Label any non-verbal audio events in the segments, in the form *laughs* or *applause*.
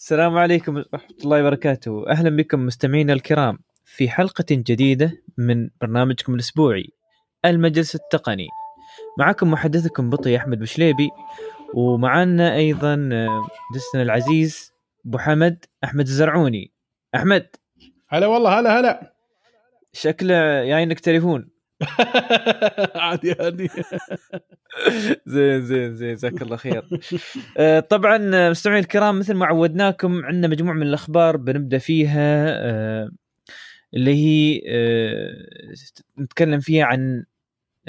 السلام عليكم ورحمة الله وبركاته. أهلا بكم مستمعينا الكرام في حلقة جديدة من برنامجكم الأسبوعي المجلس التقني. معكم محدثكم بطي أحمد بشليبي ومعنا أيضا آه، دسنا العزيز أبو حمد أحمد الزرعوني. أحمد. هلا والله هلا هلا. شكله جاينك تليفون *laughs* عادي عادي. زين زين زين جزاك الله خير. آه، طبعا آه، مستمعين الكرام مثل ما عودناكم عندنا مجموعة من الأخبار بنبدأ فيها آه، اللي هي نتكلم فيها عن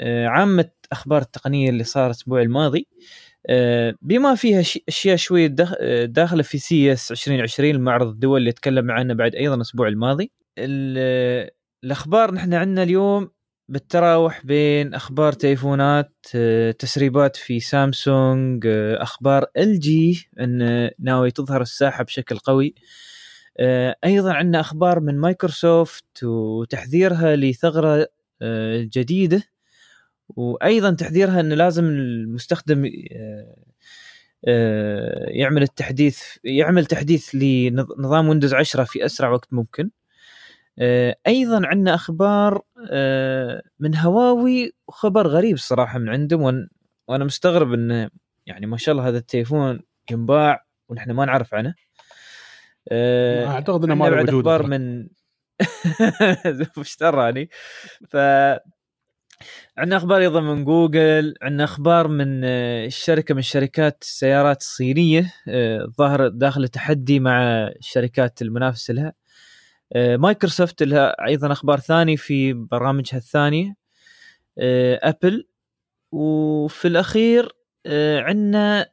عامة أخبار التقنية اللي صارت الأسبوع الماضي. بما فيها أشياء شوية داخلة في سي إس 2020 المعرض الدولي اللي تكلمنا عنه بعد أيضا الأسبوع الماضي. الأخبار نحن عندنا اليوم بالتراوح بين أخبار تليفونات آه، تسريبات في سامسونج آه، أخبار إل جي إن ناوي تظهر الساحة بشكل قوي. آه، أيضا عندنا أخبار من مايكروسوفت وتحذيرها لثغرة جديدة. وأيضا تحذيرها انه لازم المستخدم يعمل التحديث يعمل تحديث لنظام ويندوز 10 في أسرع وقت ممكن. أيضا عندنا أخبار آه، من هواوي وخبر غريب صراحة من عندهم وأنا مستغرب انه يعني ما شاء الله هذا التليفون ينباع ونحن ما نعرف عنه. آه، أعتقد إنه ما له وجود أخبار من *laughs* وش تراني ف عندنا أخبار أيضا من جوجل عندنا أخبار من الشركة من شركات السيارات الصينية ظاهر داخل تحدي مع الشركات المنافسة لها. آه، مايكروسوفت لها أيضا أخبار ثانية في برامجها الثانية أبل. آه، وفي الأخير آه، عندنا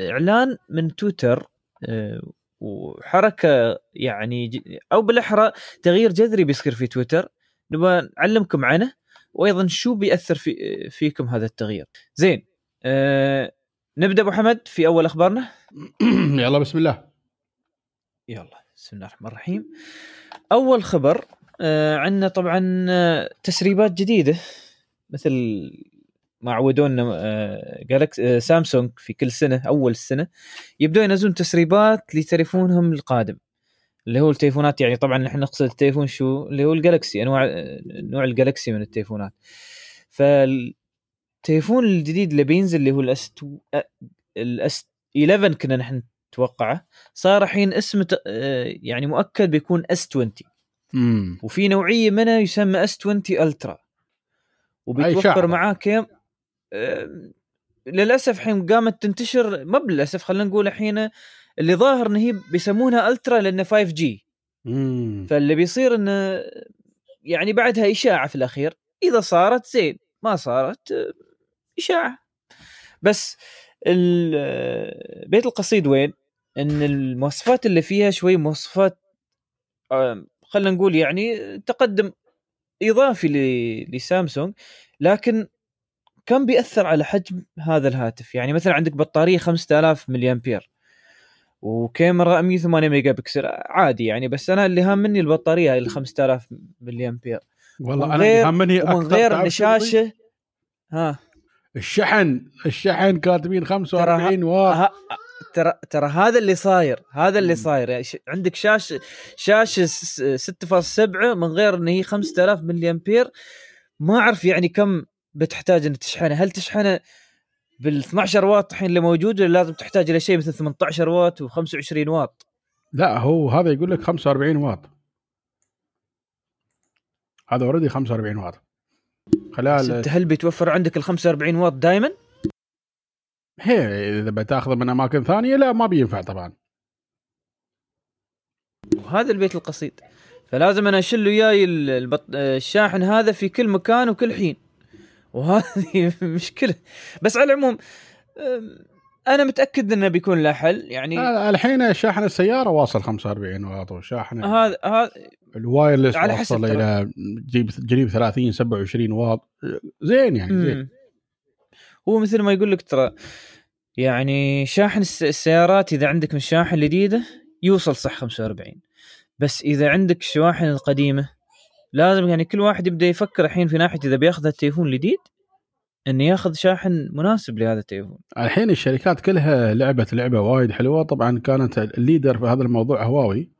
إعلان من تويتر وحركة يعني أو بالأحرى تغيير جذري بيصير في تويتر. نبغى نعلمكم عنه وأيضا شو بيأثر في فيكم هذا التغيير. زين أه نبدأ أبو حمد في أول أخبارنا. *clears throat* يلا بسم الله. يلا. بسم الله الرحمن الرحيم. أول خبر آه عندنا طبعا آه، تسريبات جديدة مثل ما عودونا آه آه سامسونج في كل سنة أول السنة يبدون ينزلون تسريبات لتليفونهم القادم اللي هو التليفونات يعني طبعا نحن نقصد التليفون شو؟ اللي هو الجالكسي أنواع آه، نوع الجالكسي من التليفونات. فالتليفون الجديد اللي بينزل اللي هو ال S ال S 11 كنا نحن نتوقعه صار الحين اسمه آه، يعني مؤكد بيكون S 20 مم. وفي نوعية منها يسمى S 20 Ultra وبيتوفر معاه كم؟ للأسف الحين قامت تنتشر مب للأسف خلينا نقول الحين اللي ظاهر انه هي بيسمونها Ultra لأنه 5G فاللي بيصير إنه يعني بعدها إشاعة في الأخير. إذا صارت زين ما صارت آه، إشاعة. بس بيت القصيد وين؟ إن المواصفات اللي فيها شوي مواصفات خلينا نقول يعني تقدم إضافي لسامسونج لكن كم بيأثر على حجم هذا الهاتف؟ يعني مثلا عندك بطارية 5000 ملي امبير وكاميرا 108 ميجا بكسل عادي يعني بس أنا اللي هامني البطارية ال 5000 ملي امبير والله أنا اللي هامني أكثر من غير الشاشه ها. الشحن الشحن كاتبين 45 واط ترى ترى هذا اللي صاير هذا اللي صاير. يعني عندك شاشة شاشة 6.7 من غير إن هي 5000 ملي امبير ما أعرف يعني كم بتحتاج ان تشحنها. هل تشحنها بال 12 واط الحين اللي موجود ولا لازم تحتاج إلى شيء مثل 18 واط و25 واط؟ لا هو هذا يقول لك 45 واط. هذا اوريدي 45 واط. خلال انت هل بيتوفر عندك ال 45 واط دائما؟ هي إذا بتاخذه من أماكن ثانية لا ما بينفع طبعا. وهذا البيت القصيد. فلازم أنا أشيل وياي البط... الشاحن هذا في كل مكان وكل حين. وهذه *laughs* مشكلة. بس على العموم أنا متأكد إنه بيكون له حل يعني الحين شاحن السيارة واصل 45 واط وشاحن هذا هذا الوايرلس على وصل إلى جيب قريب 30 27 واط. زين يعني زين. هو مثل ما يقول لك ترى يعني شاحن السيارات إذا عندك من الشاحن الجديده يوصل صح 45 بس إذا عندك الشواحن القديمة لازم يعني كل واحد يبدأ يفكر الحين في ناحية إذا بياخذ التليفون الجديد انه ياخذ شاحن مناسب لهذا التليفون. الحين الشركات كلها لعبت لعبة وايد حلوة. طبعا كانت ال leader في هذا الموضوع هواوي.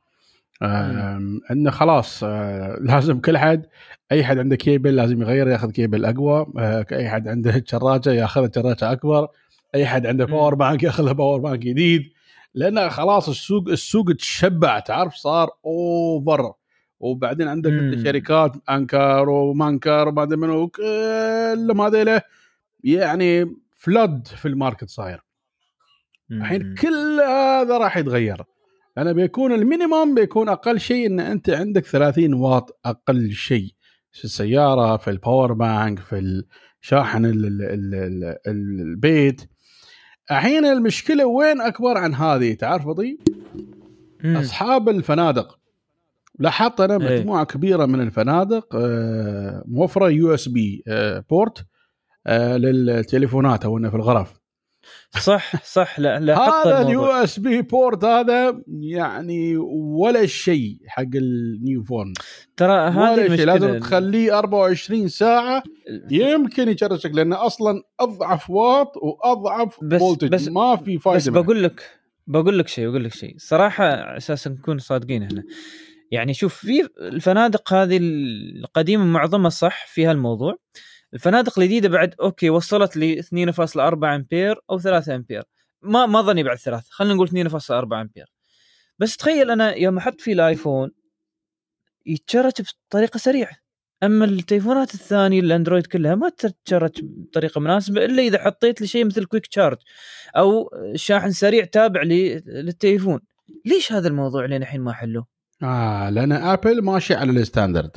إنه خلاص آه، لازم كل حد أي حد عنده كيبل لازم يغير ياخذ كيبل أقوى. آه، أي حد عنده شراجة ياخذ شراجة أكبر. أي حد عنده power bank ياخذ power bank جديد. لأن خلاص السوق السوق تشبع تعرف؟ صار over وبعدين عندك انت شركات انكر ومانكر وما أدري منو كلهم هذيله يعني flood في ال market صاير. الحين كل هذا راح يتغير. أنا بيكون ال minimum بيكون أقل شيء إن أنت عندك 30 واط أقل شيء في السيارة في ال power bank في الشاحن البيت. الحين المشكلة وين أكبر عن هذه؟ تعرف بطيء أصحاب الفنادق. لاحظت أنا إيه. مجموعة كبيرة من الفنادق آه، موفرة USB port للتليفونات أو إنه في الغرف. صح صح. لا لا هذا اليو اس بي بورت هذا يعني ولا شيء حق ال new phone ترى هذه المشكلة لازم تخليه 24 ساعة يمكن يشرج لك لأنه أصلا أضعف واط وأضعف بس voltage بس ما في فايدة بس بقول لك بقول لك شيء بقول لك شيء. صراحة أساسا نكون صادقين هنا يعني شوف في الفنادق هذه القديمة معظمها صح فيها الموضوع. الفنادق الجديدة بعد أوكي وصلت ل 2.4 أمبير أو 3 أمبير. ما ما أظني بعد ثلاث خلينا نقول 2.4 أمبير. بس تخيل أنا يوم أحط فيه الآيفون يتشرج بطريقة سريعة. أما التليفونات الثانية الأندرويد كلها ما تتشرج بطريقة مناسبة إلا إذا حطيت لي شيء مثل quick charge أو شاحن سريع تابع للتليفون. ليش هذا الموضوع لين الحين ما حلوه؟ آه لأن ابل ماشي على الستاندرد.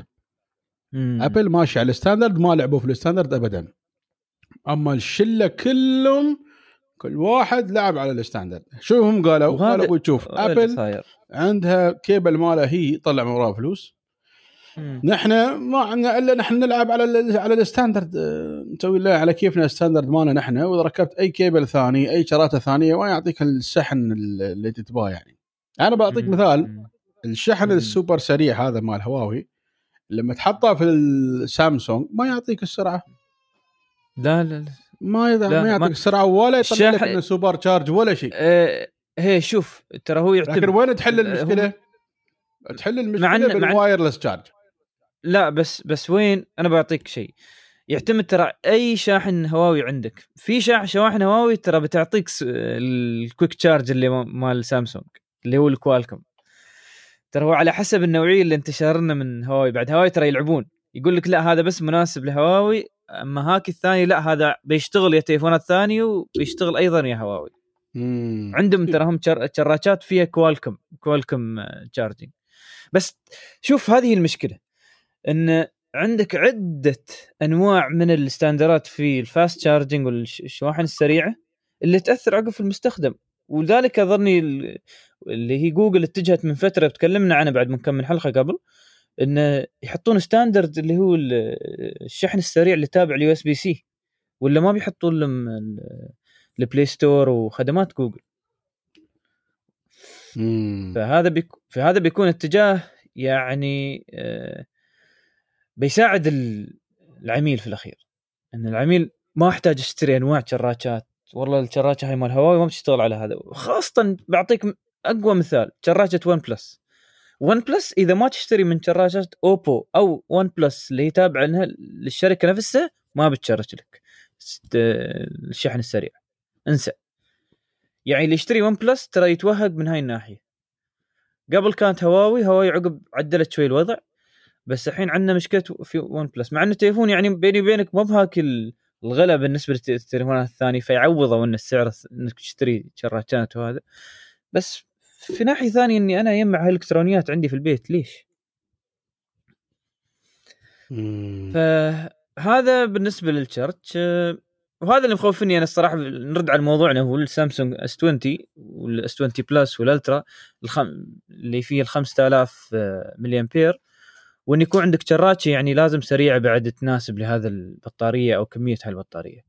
ابل ماشي على ال standard ما لعبوا في ال standard ابدا. أما الشلة كلهم كل واحد لعب على ال standard. شو هم قالوا؟ قالوا تشوف ابل عندها كيبل ماله هي طلع من وراها فلوس. نحن ما عندنا إلا نحن نلعب على ال على ال standard. نسوي له على كيفنا ال standard مالنا نحن وإذا ركبت أي كيبل ثاني أي شراجة ثانية ما يعطيك الشحن اللي تبغاه يعني. أنا بعطيك مثال. الشحن السوبر سريع هذا مال هواوي لما تحطه في السامسونج ما يعطيك السرعة. لا لا, لا. ما يضع ما يعطيك السرعة ولا يطلع لك من super charge ولا شيء. آه هي شوف ترى هو يعتبر لكن وين تحل المشكلة؟ هو... تحل المشكلة مع بال wireless charge لا بس بس وين؟ أنا بعطيك شيء. يعتمد ترى أي شاحن هواوي عندك. في شاحن شواحن هواوي ترى بتعطيك ال quick charge اللي مال سامسونج اللي هو ال Qualcomm ترى هو على حسب النوعية اللي اشترينا من هواوي. بعد هواوي ترى يلعبون. يقول لك لا هذا بس مناسب لهواوي. أما هاك الثاني لا هذا بيشتغل يا تليفونات ثانية وبيشتغل أيضا يا هواوي. مم. عندهم ترى هم شراجات فيها Qualcomm Qualcomm charging بس شوف هذه المشكلة. إن عندك عدة أنواع من ال standards في ال fast charging والشواحن السريعة اللي تأثر عقب في المستخدم. ولذلك أظني اللي هي جوجل اتجهت من فترة تكلمنا عنه بعد من كم من حلقة قبل انه يحطون standard اللي هو الشحن السريع اللي تابع ال USB-C ولا ما بيحطون لهم ال Play Store وخدمات جوجل مم. فهذا بيك... فهذا بيكون اتجاه يعني آه بيساعد العميل في الأخير إن العميل ما احتاج اشتري أنواع شراجات والله الشراجة هاي مال هواوي ما بتشتغل على هذا. خاصة بعطيك أقوى مثال شراجة ون بلس ون بلس إذا ما تشتري من شراجة اوبو أو ون بلس اللي هي تابعة للشركة نفسها ما بتشرج لك. الشحن السريع. انسى. يعني اللي يشتري ون بلس ترى يتوهق من هاي الناحية. قبل كانت هواوي هواوي عقب عدلت شوي الوضع بس الحين عندنا مشكلة في ون بلس مع إنه التليفون يعني بيني وبينك مو بهاك الغلا بالنسبة للتليفونات الثانية فيعوضوا إن السعر إنك تشتري شراتشات وهذا. بس في ناحية ثانية إني أنا اجمع الكترونيات عندي في البيت ليش؟ فهذا بالنسبة للشرج وهذا اللي مخوفني أنا الصراحة نرد على موضوعنا هو السامسونج S 20 وال S 20 Plus وال Ultra الخم... اللي فيه ال 5000 ملي امبير وإن يكون عندك شراتشة يعني لازم سريعه بعد تناسب لهذا البطارية أو كمية هالبطاريه.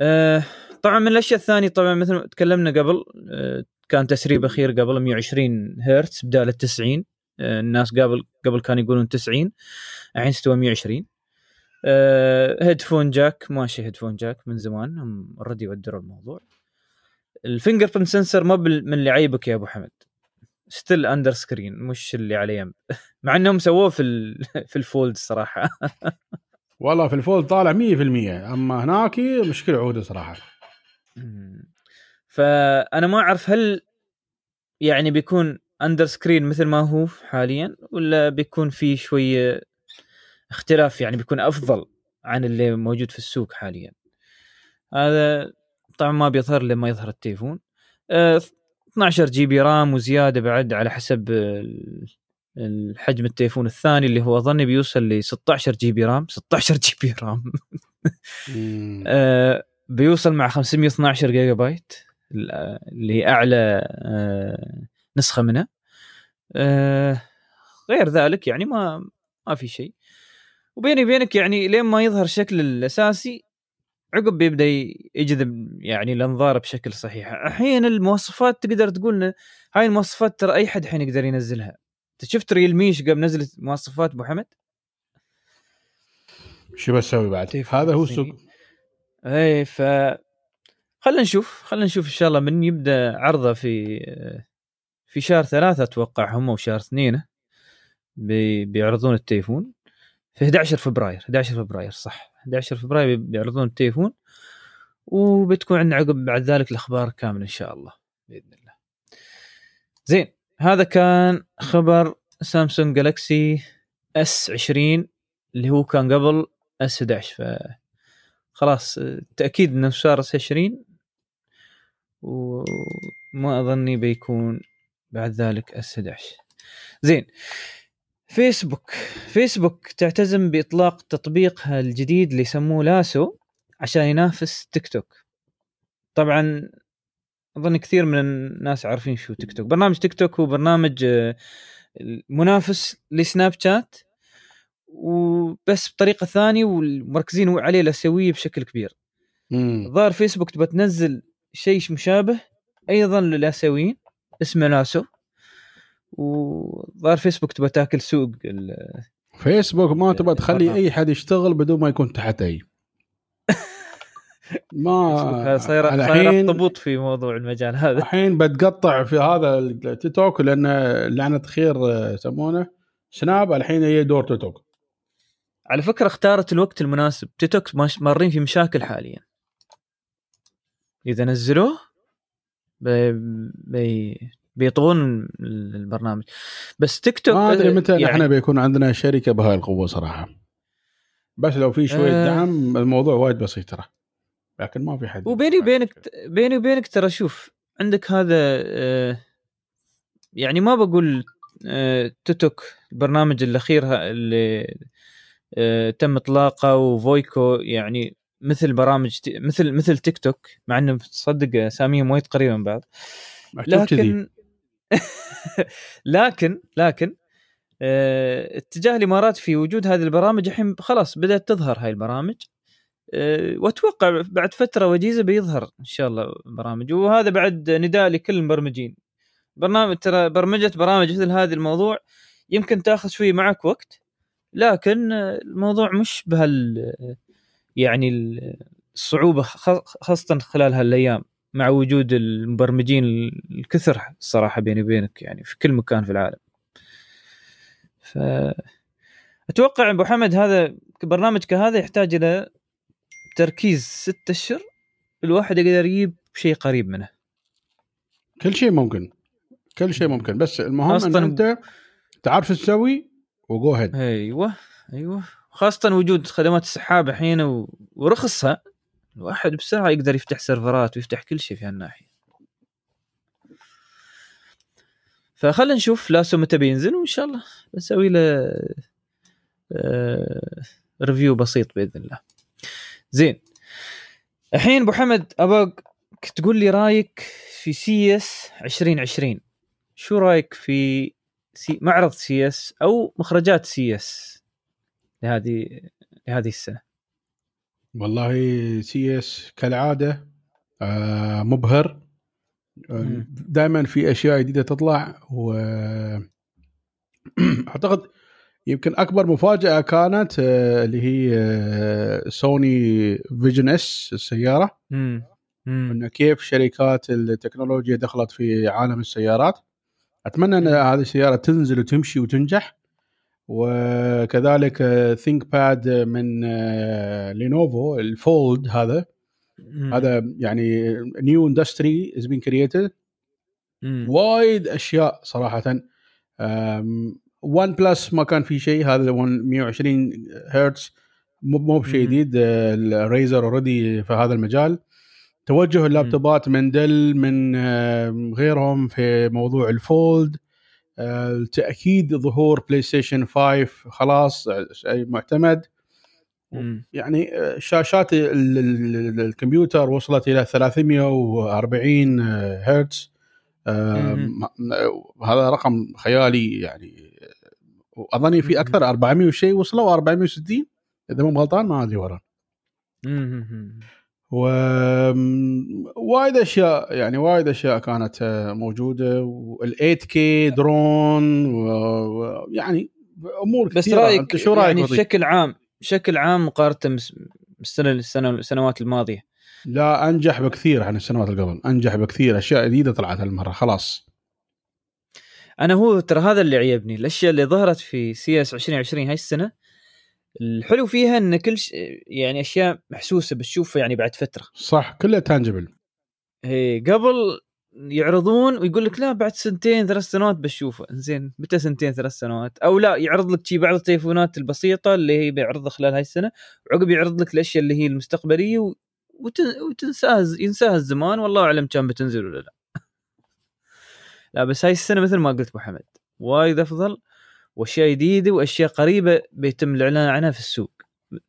أه طبعا من الأشياء الثانية طبعا مثل ما تكلمنا قبل أه كان تسريب أخير قبل 120 هرتز بدال ال 90 أه الناس قبل قبل كانوا يقولون 90 الحين استوى 120 آه headphone jack ماشي headphone jack من زمان هم already ودروا الموضوع. ال fingerprint sensor ما من اللي عيبك يا أبو حمد. still under screen مش اللي على يم *laughs* مع إنهم سووه في ال... *laughs* في ال Fold صراحة. *laughs* والله في ال Fold طالع 100% أما هناك مشكلة عودة صراحة. فأنا ما أعرف هل يعني بيكون under screen مثل ما هو حاليا ولا بيكون في شوية اختلاف يعني بيكون أفضل عن اللي موجود في السوق حاليا. هذا طبعا ما بيظهر لما يظهر التليفون. 12 GB RAM وزيادة بعد على حسب الحجم التليفون الثاني اللي هو أظني بيوصل ل 16 GB RAM. 16 GB RAM. آه بيوصل مع 512 جيجا بايت اللي هي أعلى آه نسخة منه آه غير ذلك يعني ما ما في شيء. وبيني وبينك يعني لين ما يظهر الشكل الأساسي عقب بيبدأ يجذب يعني الأنظار بشكل صحيح. الحين المواصفات تقدر تقول هاي المواصفات ترى أي حد الحين يقدر ينزلها. أنت شفت ريل ميش قبل نزلت مواصفات أبو حمد؟ شو بسوي بعد؟ هذا هو السوق. اي ف خلينا نشوف خلينا نشوف إن شاء الله من يبدأ عرضه في في شهر ثلاثة أتوقع هم وشهر اثنين بي... بيعرضون التليفون. في 11 فبراير 11 فبراير صح. 11 فبراير بيعرضون التليفون وبتكون عندنا عقب بعد ذلك الأخبار كاملة إن شاء الله بإذن الله. زين هذا كان خبر سامسونج جالكسي S 20 اللي هو كان قبل S 11 ف خلاص تأكيد إنه صار S 20 وما أظني بيكون بعد ذلك S 11 زين فيسبوك. فيسبوك تعتزم بإطلاق تطبيقها الجديد اللي يسموه لاسو عشان ينافس تيك توك. طبعا أظن كثير من الناس عارفين شو تيك توك. برنامج تيك توك هو برنامج آه، منافس لسناب شات وبس بطريقة ثانية ومركزين عليه الأسيوية بشكل كبير. ظهر فيسبوك تبغى تنزل شيء مشابه أيضا للأسيويين اسمه لاسو. وظهر فيسبوك تبغى تاكل سوق فيسبوك ما تبغى تخلي أي حد يشتغل بدون ما يكون تحت أي. *laughs* ما صاير صاير اخطبوط في موضوع المجال هذا. الحين بتقطع في هذا التيك توك لأن لعنة خير يسمونه. سناب الحين هي دور تيك توك على فكرة اختارت الوقت المناسب. تيك توك مارين في مشاكل حاليا. إذا نزلوه بي بي بيطغون البرنامج. بس تيك توك ما أدري متى يعني إحنا بيكون عندنا شركة بهاي القوة صراحة. بس لو في شوية آه. دعم الموضوع وايد بسيط ترى. لكن ما في حد. وبيني وبينك بيني وبينك ترى شوف عندك هذا آه يعني ما بقول آه توك البرنامج الأخير اللي آه تم إطلاقه وفويكو يعني مثل برامج مثل مثل تيك توك مع إنه تصدق اساميهم وايد قريبة من بعض. لكن *laughs* لكن لكن آه اتجاه الإمارات في وجود هذه البرامج الحين خلاص بدأت تظهر هاي البرامج. آه وأتوقع بعد فترة وجيزة بيظهر إن شاء الله برامج. وهذا بعد نداء لكل المبرمجين. برنامج ترى برمجة برامج مثل هذا الموضوع يمكن تأخذ شوي معك وقت لكن الموضوع مش بهال يعني الصعوبه خاصة خلال هالأيام. مع وجود المبرمجين الكثر الصراحة بيني وبينك يعني في كل مكان في العالم. ف أتوقع أبو حمد هذا برنامج كهذا يحتاج إلى تركيز ست أشهر الواحد يقدر يجيب شيء قريب منه. كل شيء ممكن. كل شيء ممكن. بس المهم إن أنت تعرف شو تسوي وجو هيد أيوه أيوه. خاصة وجود خدمات السحاب الحين ورخصها الواحد بسرعة يقدر يفتح سيرفرات ويفتح كل شيء في هالناحية. فخلنا نشوف لاسو متى بينزل وإن شاء الله بسوي له آه review بسيط بإذن الله. زين. الحين أبو حمد ابغاك تقول لي رأيك في CES 2020 شو رأيك في سي معرض CES أو مخرجات CES لهذه لهذه السنة؟ والله CES كالعادة آه مبهر. آه دائما في أشياء جديدة تطلع و *clears throat* أعتقد يمكن أكبر مفاجأة كانت آه، اللي هي آه، سوني Vision S السيارة. انه كيف شركات التكنولوجيا دخلت في عالم السيارات. أتمنى إن. هذه السيارة تنزل وتمشي وتنجح. وكذلك ThinkPad من آه، لينوفو ال Fold هذا. مم. هذا يعني new industry is being created. وايد أشياء صراحة. ون بلس ما كان في شيء هذا 120 هرتز مو مو بشيء. جديد الريزر already في هذا المجال. توجه اللابتوبات من Dell من غيرهم في موضوع ال fold آه، تاكيد ظهور بلاي ستيشن 5 خلاص آه، شيء معتمد. مم. يعني آه، شاشات ال- ال- ال- الكمبيوتر وصلت إلى 340 هرتز. آم، هذا رقم خيالي يعني. وأظني في. أكثر 400 وشيء وصلوا 460 إذا مو غلطان ما أدري ورا مم. مم. و وايد أشياء يعني وايد أشياء كانت آه، موجودة وال 8 كي درون ويعني أمور بس كثيرة. رأيك أنت شو رأيك يعني؟ بشكل عام بشكل عام مقارنة بالسنة السنة السنوات الماضية لا أنجح بكثير عن السنوات اللي قبل أنجح بكثير أشياء جديدة طلعت هالمرة خلاص أنا هو ترى هذا اللي عيبني الأشياء اللي ظهرت في CES 2020 هاي السنة الحلو فيها إن كل ش... يعني أشياء محسوسة بتشوفها يعني بعد فترة. صح كلها tangible هي قبل يعرضون ويقول لك لا بعد سنتين ثلاث سنوات بشوفه. زين متى سنتين ثلاث سنوات؟ أو لا يعرض لك شي بعض التليفونات البسيطة اللي هي بيعرضها خلال هاي السنة وعقب يعرض لك الأشياء اللي هي المستقبلية و... وتن... وتنساها ينساها الزمان والله أعلم كان بتنزل ولا لا. لا بس هاي السنة مثل ما قلت أبو حمد وايد أفضل. وأشياء جديدة وأشياء قريبة بيتم الإعلان عنها في السوق.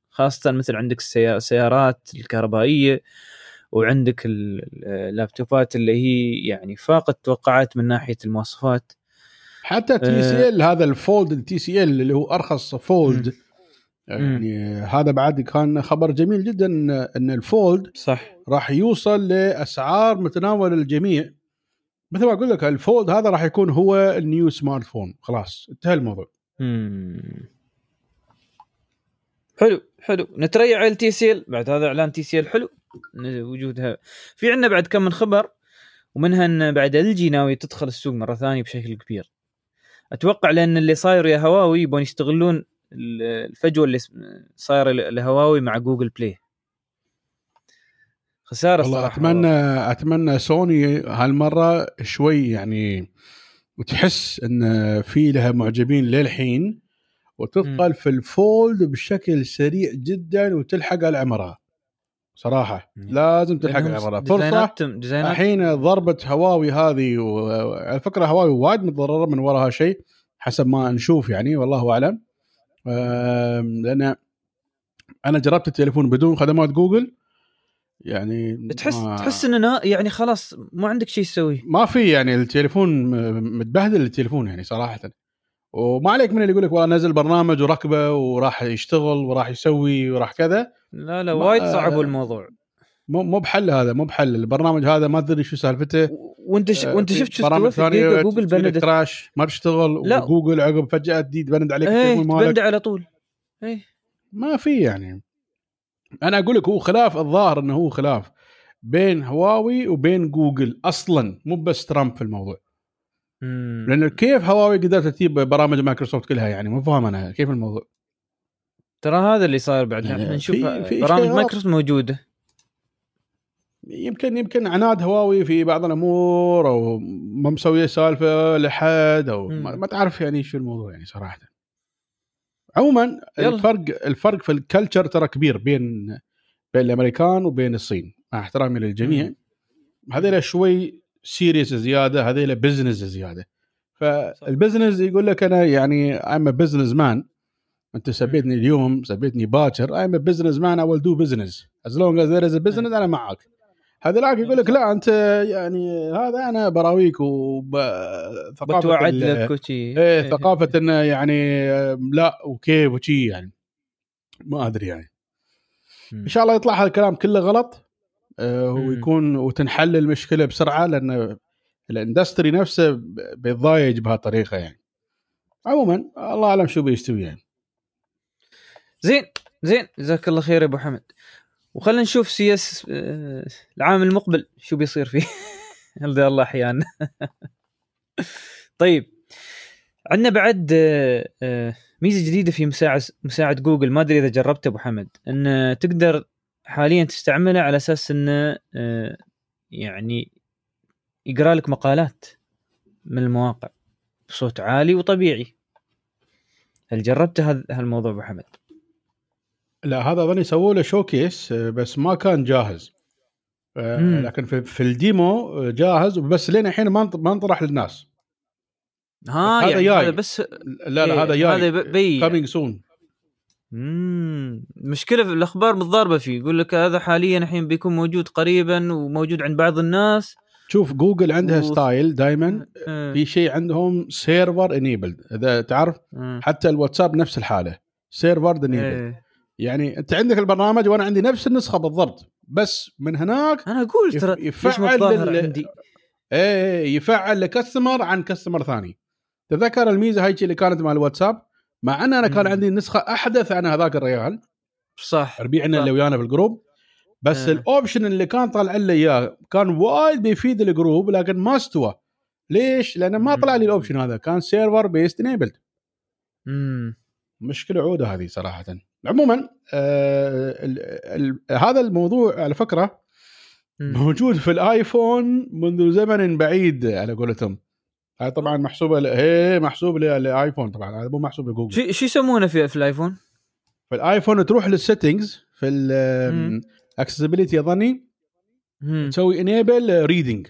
خاصة مثل عندك السيا- السيارات الكهربائية وعندك ال- اللابتوبات اللي هي يعني فاقت توقعات من ناحية المواصفات. حتى TC ال هذا ال fold ال TCL اللي هو أرخص fold. يعني هذا بعد كان خبر جميل جدا ان ال fold صح. راح يوصل لأسعار متناول الجميع مثل ما أقول لك ال fold هذا راح يكون هو ال new smartphone. خلاص انتهى الموضوع. حلو حلو. نتريع على ال TCL. بعد هذا إعلان TCL حلو. وجودها. في عندنا بعد كم من خبر ومنها إن بعد LG ناوي تدخل السوق مرة ثانية بشكل كبير. أتوقع لأن اللي صاير ويا هواوي يبون يستغلون ال- الفجوة اللي صايرة لهواوي مع جوجل بلاي خسارة والله صراحة اتمنى أتمنى سوني هالمرة شوي يعني وتحس إن في لها معجبين للحين وتدخل في ال fold بشكل سريع جدا وتلحق على عمرها صراحة مم. لازم تلحق على عمرها فرصة الحين ضربة هواوي هذه وعلى فكرة هواوي وايد متضررة من وراها شيء حسب ما نشوف يعني والله أعلم. لأن أنا جربت التليفون بدون خدمات جوجل. يعني تحس ما تحس اننا يعني خلاص ما عندك شيء تسويه ما في يعني التليفون متبهدل التليفون يعني صراحة. وما عليك من اللي يقول لك والله نزل برنامج وركبة وراح يشتغل وراح يسوي وراح كذا. لا لا ما- وايد صعبوا الموضوع. مو مو بحل هذا مو بحل. البرنامج هذا ما أدري شو سالفته. وانت ش... آه، وانت شفت شو برامج دقيقة؟ جوجل بندت crash ما تشتغل لا. وجوجل عقب فجأة تدي تبند عليك إيه التليفون مالك. تبند على طول. إيه. ما في يعني. أنا أقول لك هو خلاف الظاهر إنه هو خلاف بين هواوي وبين جوجل أصلا مو بس ترامب في الموضوع مم. لأن كيف هواوي قدرت تجيب برامج مايكروسوفت كلها يعني مو فاهم أنا كيف الموضوع ترى هذا اللي صاير بعد يعني إحنا نشوف في- في شيء برامج. مايكروسوفت موجودة يمكن يمكن عناد هواوي في بعض الأمور أو ما مسوية سالفة لحد أو ما. ما تعرف يعني شو الموضوع يعني صراحة عموما. الفرق الفرق في ال culture ترى كبير بين بين الأمريكان وبين الصين مع احترامي للجميع. هذيلا شوي serious زيادة هذيلا business زيادة. فال business يقول لك أنا يعني a business man. أنت سبيتني اليوم سبيتني باكر. Business man I will do business. As long as there is a business أنا معك. هذاك يقول لك لا أنت يعني هذا أنا براويك وثقافه بتوعد لك وشي إيه ثقافة انه يعني لا وكيف وشي يعني. ما أدري يعني. إن شاء الله يطلع هذا الكلام كله غلط. آه،. ويكون وتنحل المشكلة بسرعة لأن الإندستري نفسه بيتضايج بهالطريقة يعني. عموما الله أعلم شو بيستوي يعني. زين زين جزاك الله خير يا أبو حمد. وخلنا نشوف CES العام المقبل شو بيصير فيه. *laughs* هل الله أحيانا. *laughs* طيب عندنا بعد آه، آه، ميزة جديدة في مساعد مساعد جوجل. ما أدري إذا جربته أبو حمد. إن تقدر حاليا تستعمله على أساس انه آه، يعني يقرأ لك مقالات من المواقع بصوت عالي وطبيعي. هل جربت هذا هالموضوع أبو حمد؟ لا هذا اظني سووا له showcase بس ما كان جاهز. مم. لكن في, في ال demo جاهز بس لين الحين ما ما انطرح للناس. ها هذا يعني جاي. هذا بس لا لا إيه، هذا جاي هذا بي. coming soon امم مشكلة في الأخبار متضاربة فيه. يقول لك هذا حاليا الحين بيكون موجود قريبا وموجود عند بعض الناس. شوف جوجل عندها و- style دائما آه، في شيء عندهم server enabled إذا تعرف آه، حتى الواتساب نفس الحالة. server enabled إيه. يعني أنت عندك البرنامج وأنا عندي نفس النسخة بالضبط بس من هناك أنا أقول ترى يفعل لل- عندي إيه يفعل ل customer عن customer ثاني تذكر الميزة هاي اللي كانت مع الواتساب مع أن أنا كان. عندي نسخة أحدث عن هذاك الريال صح ربيعنا. اللي ويانا في ال group بس آه. ال option اللي كان طالع لي إياه كان وايد بيفيد ال group لكن ما استوى ليش؟ لأن ما طلع لي. ال option هذا كان server based enabled امم مشكلة عودة هذه صراحة عموما آه ال ال هذا الموضوع على فكرة موجود في الآيفون منذ زمن بعيد على قولتهم هاي طبعا محسوبة ل- هي محسوب للايفون طبعا هذا مو محسوب لجوجل شو شو يسمونه في في الآيفون؟ في الآيفون تروح لل settings في. ال accessibility أظني. تسوي enable reading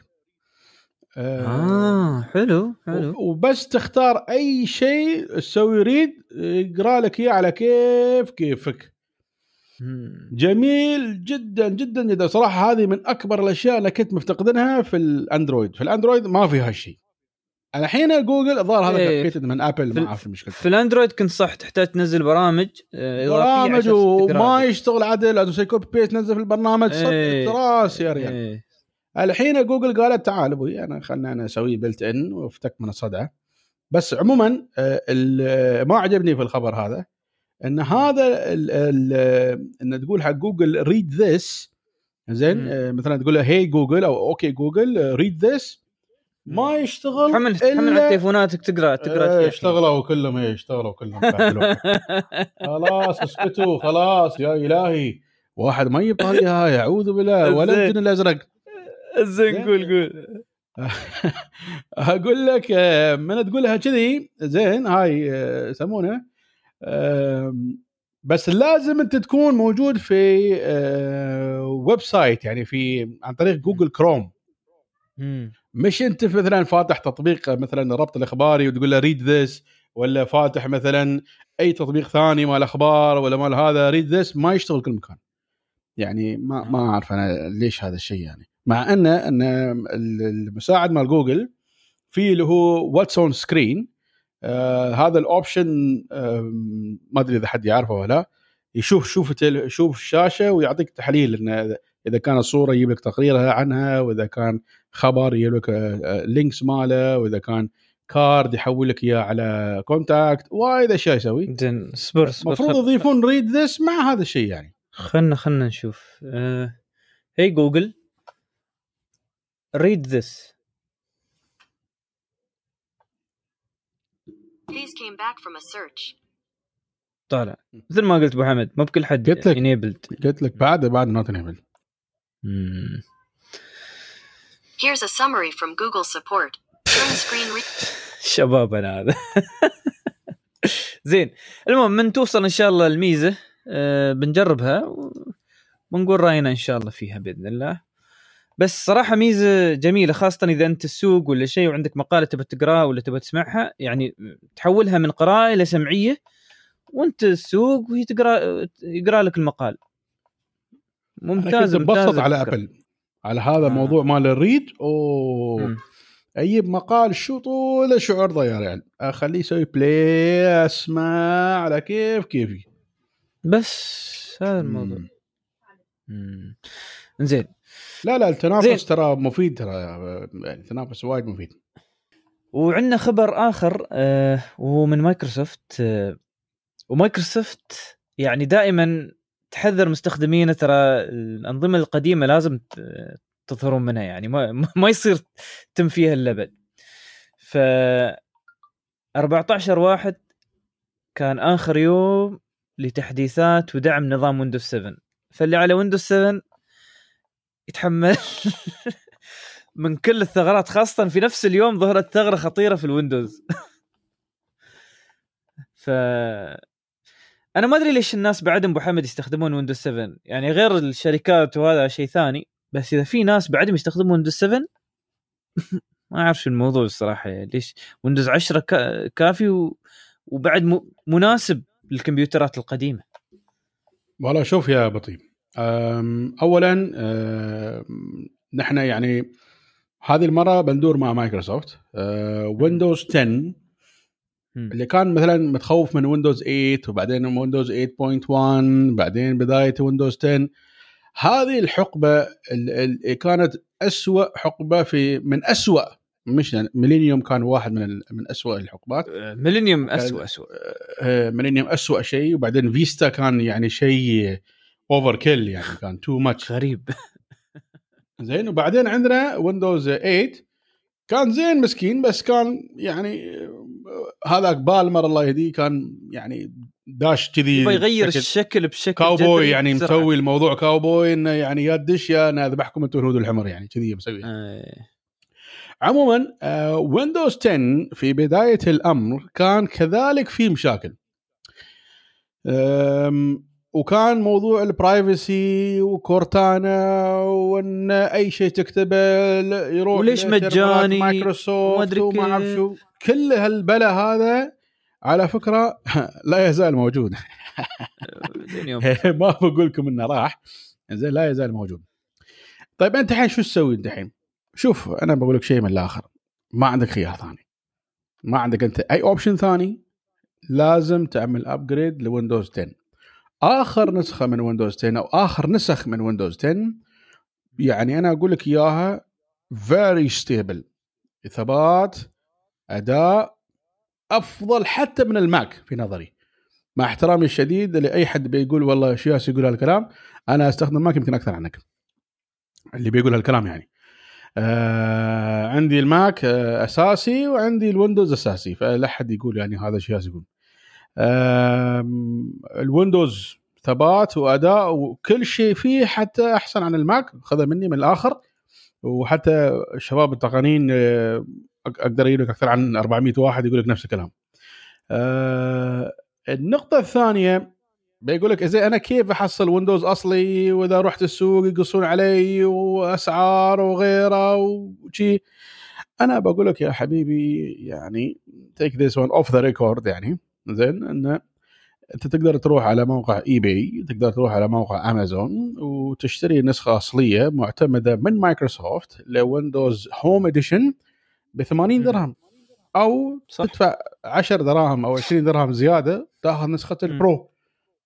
آه حلو حلو وبس تختار أي شيء تسوي read يقرأ لك إياه على كيف كيفك. جميل جدا جدا جدا صراحة هذه من أكبر الأشياء اللي كنت مفتقدنها في الأندرويد في الأندرويد ما في هالشيء الحين جوجل الظاهر هذا إيه. copied من Apple ما أعرف المشكلة في الأندرويد كنت صح تحتاج تنزل برامج آه، برامج وما. يشتغل عدل لازم تسوي copy paste تنزل في البرنامج إيه. صدق راس يا ريال إيه. الحين جوجل قالت تعال أبوي أنا خلنا أنا أسوي built in وأفتك من الصدعه بس عموما آه، ال- ما عجبني في الخبر هذا إن هذا ال ال إن تقول حق جوجل read this زين. آه، مثلا تقول له hey Google أو okay Google read this ما يشتغل تحمل تحمل على تليفوناتك تقرا تقرأ آه، اشتغلوا كلهم إيه، اشتغلوا كلهم. *laughs* خلاص اسكتوا خلاص يا إلهي واحد ما يبغى هاي أعوذ بالله ولا. *laughs* الجن الأزرق زين. قول قول. *laughs* أقول لك آه، من تقولها كذي زين هاي آه، يسمونه بس لازم انت تكون موجود في آه، website يعني في عن طريق Google Chrome. مش انت مثلا فاتح تطبيق مثلا الربط الأخباري وتقول له read this ولا فاتح مثلا أي تطبيق ثاني مال أخبار ولا مال هذا read this ما يشتغل كل مكان. يعني ما ما أعرف أنا ليش هذا الشيء يعني. مع ان أن المساعد مال جوجل في اللي هو what's on screen آه هذا ال option آه ما أدري إذا حد يعرفه ولا لا يشوف شوف يشوف الشاشة ويعطيك تحليل انه إذا كانت صوره يجيب لك تقريرها عنها وإذا كان خبر يجيب لك links ماله وإذا كان card يحول لك إياه على contact وايد أشياء يسوي. زين اصبر المفروض يضيفون read this مع هذا الشيء يعني. خلنا خلنا نشوف. آه، هي جوجل read this These came back from a search. طالع مثل ما قلت أبو حمد مو بكل حد قلت لك. enabled قلت لك بعد بعد not enable مم. Here's a summary from Google support. Turn screen re- *laughs* شباب أنا هذا *laughs* زين المهم من توصل إن شاء الله الميزة آه بنجربها ونقول رأينا إن شاء الله فيها بإذن الله بس صراحة ميزة جميلة خاصة إذا أنت تسوق ولا شيء وعندك مقالة تبى تقرأها ولا تبى تسمعها يعني تحولها من قراءة إلى سمعية وأنت تسوق وهي تقرأ يقرأ لك المقال ممتاز ممتاز على. أبل على هذا آه. الموضوع مال الريد أوه مم. أجيب مقال شو طول شعور ضيار يعني أخليه يسوي بلاي أسمع على كيف كيفي بس هذا الموضوع. زين لا لا التنافس. ترى مفيد ترى يعني التنافس وايد مفيد. وعندنا خبر آخر آه وهو من مايكروسوفت آه ومايكروسوفت يعني دائما تحذر مستخدمينه ترى الأنظمة القديمة لازم تظهرون منها يعني ما, *laughs* ما يصير تم فيها للأبد ف 14 واحد كان آخر يوم لتحديثات ودعم نظام ويندوز 7 فاللي على ويندوز 7 يتحمل. من كل الثغرات خاصة في نفس اليوم ظهرت ثغرة خطيرة في الويندوز. ف أنا ما أدري ليش الناس بعدهم أبو حمد يستخدمون ويندوز 7 يعني غير الشركات وهذا شيء ثاني بس إذا في ناس بعدهم يستخدمون ويندوز 7 *laughs* ما أعرف شو الموضوع الصراحة يعني. ليش ويندوز 10 كا- كافي و... وبعد م... مناسب للكمبيوترات القديمة. والله شوف يا بطيب اولا نحن يعني هذه المرة بندور مع مايكروسوفت. أه، ويندوز 10 مم. اللي كان مثلا متخوف من ويندوز 8 وبعدين ويندوز 8.1 بعدين بداية ويندوز 10 هذه الحقبة اللي كانت أسوأ حقبة في من أسوأ مش يعني ميلينيوم كان واحد من من أسوأ الحقبات. آه، ميلينيوم اسوء اسوء آه، ميلينيوم أسوأ شيء وبعدين فيستا كان يعني شيء overkill يعني *laughs* كان too much غريب. *laughs* زين وبعدين عندنا ويندوز 8 كان زين مسكين بس كان يعني آه، هذاك بالمر الله يهديه كان يعني داش كذي يبغى يغير شكل الشكل بشكل كاوبوي يعني بسرعة. مسوي الموضوع كاوبوي إنه يعني يا تدش يا أنا أذبحكم أنتم الهنود الحمر يعني كذي مسوي آه، عموما آه ويندوز 10 في بداية الأمر كان كذلك في مشاكل. وكان موضوع ال privacy وكورتانا وإن أي شيء تكتبه يروح وليش مجاني؟ مايكروسوفت وما أعرف. شو. كل هالبلا هذا على فكرة *laughs* لا يزال موجود. *laughs* ما بقول لكم إنه راح. زين لا يزال موجود. طيب أنت الحين شو تسوي أنت الحين؟ شوف أنا بقول لك شيء من الآخر. ما عندك خيار ثاني. ما عندك أنت أي option ثاني؟ لازم تعمل upgrade لويندوز 10 آخر نسخة من ويندوز 10 أو آخر نسخ من ويندوز 10 يعني أنا أقول لك إياها very stable ثبات أداء أفضل حتى من الماك في نظري. مع احترامي الشديد لأي حد بيقول والله شياس يقول هالكلام أنا أستخدم ماك يمكن أكثر عنك. اللي بيقول هالكلام يعني. آه عندي الماك آه أساسي وعندي الويندوز أساسي فلا حد يقول يعني هذا شياس يقول. الويندوز ثبات وأداء وكل شيء فيه حتى أحسن عن الماك خذها مني من الآخر. وحتى الشباب التقنيين آه، أقدر أقول لك أكثر عن 400 واحد يقول لك نفس الكلام. آه النقطة الثانية بيقول لك زين أنا كيف أحصل ويندوز أصلي وإذا رحت السوق يقصون علي وأسعار وغيره وشي. أنا بقول لك يا حبيبي يعني take this one off the record يعني. زين انه أنت تقدر تروح على موقع eBay تقدر تروح على موقع امازون وتشتري نسخة أصلية معتمدة من مايكروسوفت لويندوز Home Edition ب 80 مم. درهم أو صح. تدفع 10 دراهم أو 20 درهم زيادة تاخذ نسخة. ال Pro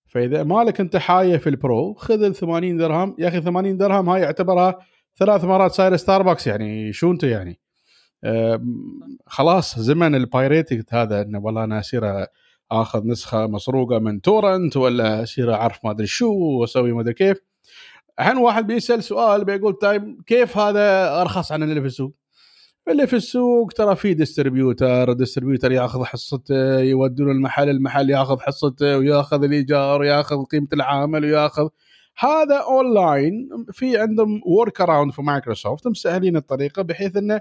فإذا مالك أنت حايه في ال Pro خذ ال 80 درهم يا أخي 80 درهم هاي اعتبرها ثلاث مرات صاير ستاربكس يعني شو أنت يعني أم، خلاص زمن ال pirating هذا إنه والله أنا اصير آخذ نسخة مسروقة من torrent ولا اصير أعرف ما أدري شو وأسوي ما أدري كيف. الحين واحد بيسأل سؤال بيقول طيب كيف هذا أرخص عن اللي في السوق؟ اللي في السوق ترى في distributor distributor ياخذ حصته يودون المحل المحل ياخذ حصته وياخذ الإيجار وياخذ قيمة العامل وياخذ. هذا اونلاين في عندهم workaround في مايكروسوفت مسهلين الطريقة بحيث إنه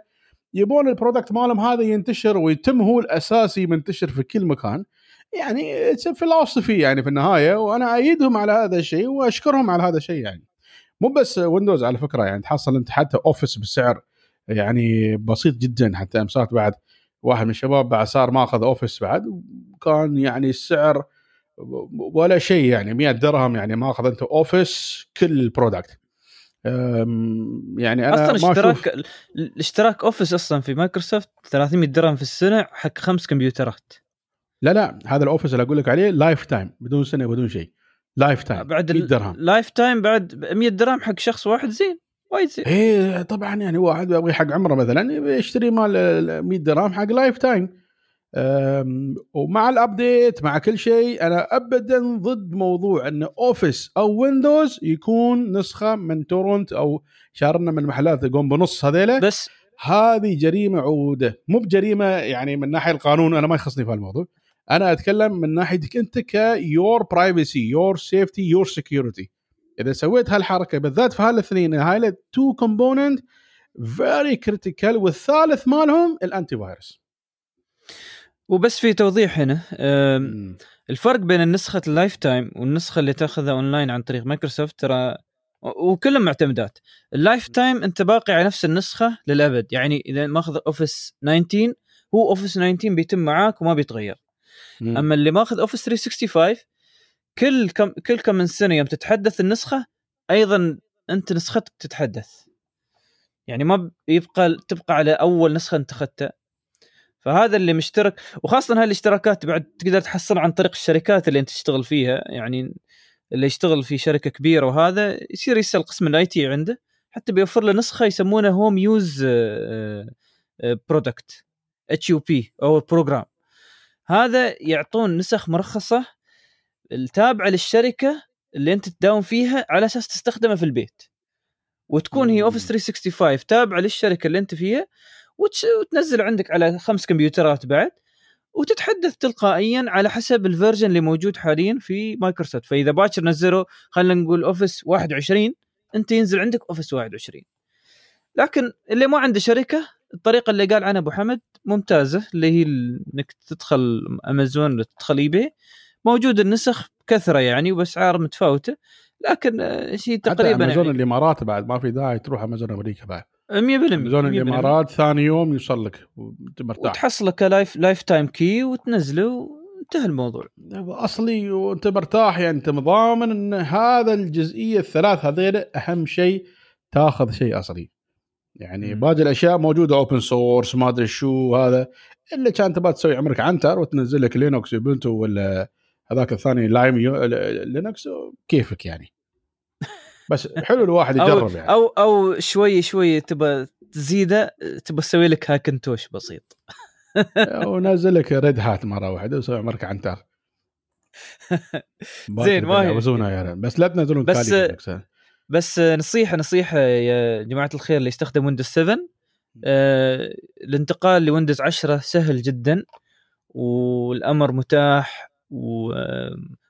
يبون ال product مالهم هذا ينتشر ويتم هو الأساسي منتشر في كل مكان. يعني فلسفي يعني في النهاية وأنا ايدهم على هذا الشيء وأشكرهم على هذا الشيء يعني. مو بس Windows على فكرة يعني تحصل أنت حتى Office بسعر يعني بسيط جدا حتى امسات بعد واحد من الشباب بعد صار ماخذ Office بعد وكان يعني السعر ولا شيء يعني 100 درهم يعني ماخذ أنت Office كل ال product يعني أنا أصلا ما اشتراك الاشتراك Office أصلا في مايكروسوفت 300 درهم في السنة حق خمس كمبيوترات. لا لا هذا ال Office اللي أقول لك عليه lifetime بدون سنة بدون شيء. لايف time بعد 100 ال- درهم lifetime بعد 100 درهم حق شخص واحد زين وايد زين. إيه طبعا يعني واحد يبغى حق عمره مثلا يشتري مال ال 100 درهم حق lifetime ومع ال update مع كل شيء أنا ابدا ضد موضوع إن Office أو Windows يكون نسخة من torrent أو شارنا من المحلات يقوم بنص هذيله. بس هذه جريمة عودة. مو بجريمة يعني من ناحية القانون أنا ما يخصني في الموضوع أنا أتكلم من ناحيتك أنت ك your privacy your safety your security إذا سويت هالحركة بالذات في هالاثنين هاي two component very critical والثالث مالهم ال antivirus وبس في توضيح هنا الفرق بين النسخة ال lifetime والنسخة اللي تأخذها اونلاين عن طريق مايكروسوفت ترى وكلهم معتمدات. ال lifetime أنت باقي على نفس النسخة للأبد يعني إذا ماخذ Office 19 هو Office 19 بيتم معاك وما بيتغير. أما اللي ماخذ Office 365 كل كم كل كم من سنة يوم تتحدث النسخة أيضا أنت نسختك تتحدث. يعني ما بيبقى تبقى على أول نسخة أنت أخذتها. فهذا اللي مشترك وخاصة هاي الاشتراكات بعد تقدر تحصلها عن طريق الشركات اللي أنت تشتغل فيها. يعني اللي يشتغل في شركة كبيرة وهذا يصير يسأل قسم ال IT عنده حتى بيوفر له نسخة يسمونها home use product HUP أو program هذا يعطون نسخ مرخصة التابعة للشركة اللي انت تداوم فيها على أساس تستخدمها في البيت وتكون هي. Office 365 تابعة للشركة اللي انت فيها. وتنزل عندك على خمس كمبيوترات بعد وتتحدث تلقائيا على حسب ال version اللي موجود حاليا في مايكروسوفت فإذا باكر نزلوا خلينا نقول Office 21 انت ينزل عندك Office 21 لكن اللي ما عنده شركة الطريقة اللي قال عنها أبو حمد ممتازة اللي هي إنك تدخل أمازون تدخل eBay. موجود النسخ بكثرة يعني وبأسعار متفاوتة لكن شيء حتى تقريبا أمازون يعني الإمارات بعد ما في داعي تروح أمازون أمريكا بعد. 100% أمازون 100% الإمارات ثاني يوم يوصل لك وانت مرتاح وتحصله ك life lifetime key وتنزله وانتهى الموضوع. اصلي وأنت مرتاح يعني أنت ضامن إن هذا الجزئية الثلاث هذيل أهم شيء تاخذ شيء أصلي. يعني. باقي الأشياء موجودة open source ما أدري شو هذا الا كان تبغى تسوي عمرك عنتر وتنزل لك Linux Ubuntu ولا هذاك الثاني لايم يو... Linux كيفك يعني بس حلو الواحد *laughs* يجرب يعني أو أو شوي شوي تبى تزيده تبى تسوي لك Hackintosh بسيط *laughs* ونزل لك Red Hat مرة واحدة وسوي عمرك عنتر *laughs* زين، ما هي-. بس لا تنزلون بس-. بس نصيحة نصيحة يا جماعة الخير اللي يستخدم Windows 7 آه الانتقال ل Windows 10 سهل جدا والأمر متاح و-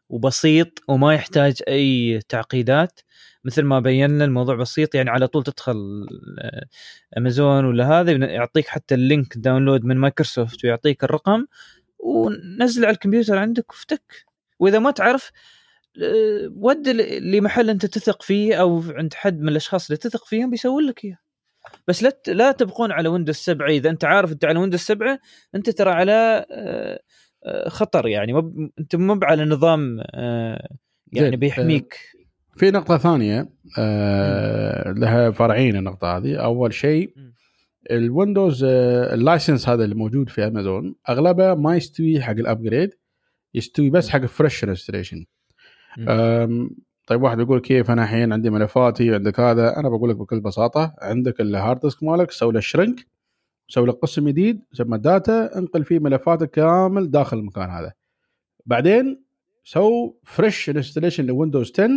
وبسيط وما يحتاج أي تعقيدات. مثل ما بينا الموضوع بسيط يعني على طول تدخل آه، امازون ولا هذا يعطيك حتى ال link download من مايكروسوفت ويعطيك الرقم ونزل على الكمبيوتر عندك وافتك وإذا ما تعرف آه، ود ل- لمحل انت تثق فيه أو عند حد من الأشخاص اللي تثق فيهم بيسوي لك إياه. بس لا لا تبقون على Windows 7 إذا أنت عارف أنت على Windows 7 أنت ترى على آه، آه، خطر يعني. مب... أنت مو على نظام آه، يعني بيحميك. في نقطة ثانية آه لها فرعين النقطة هذه، أول شيء. ال Windows آه ال license هذا اللي موجود في أمازون أغلبه ما يستوي حق ال upgrade يستوي بس حق fresh installation مم. طيب واحد يقول كيف أنا الحين عندي ملفاتي عندك هذا؟ أنا بقول لك بكل بساطة عندك ال hard disk مالك سوي له shrink سوي له قسم جديد سمى data انقل فيه ملفاتك كامل داخل المكان هذا. بعدين سو fresh installation ل Windows 10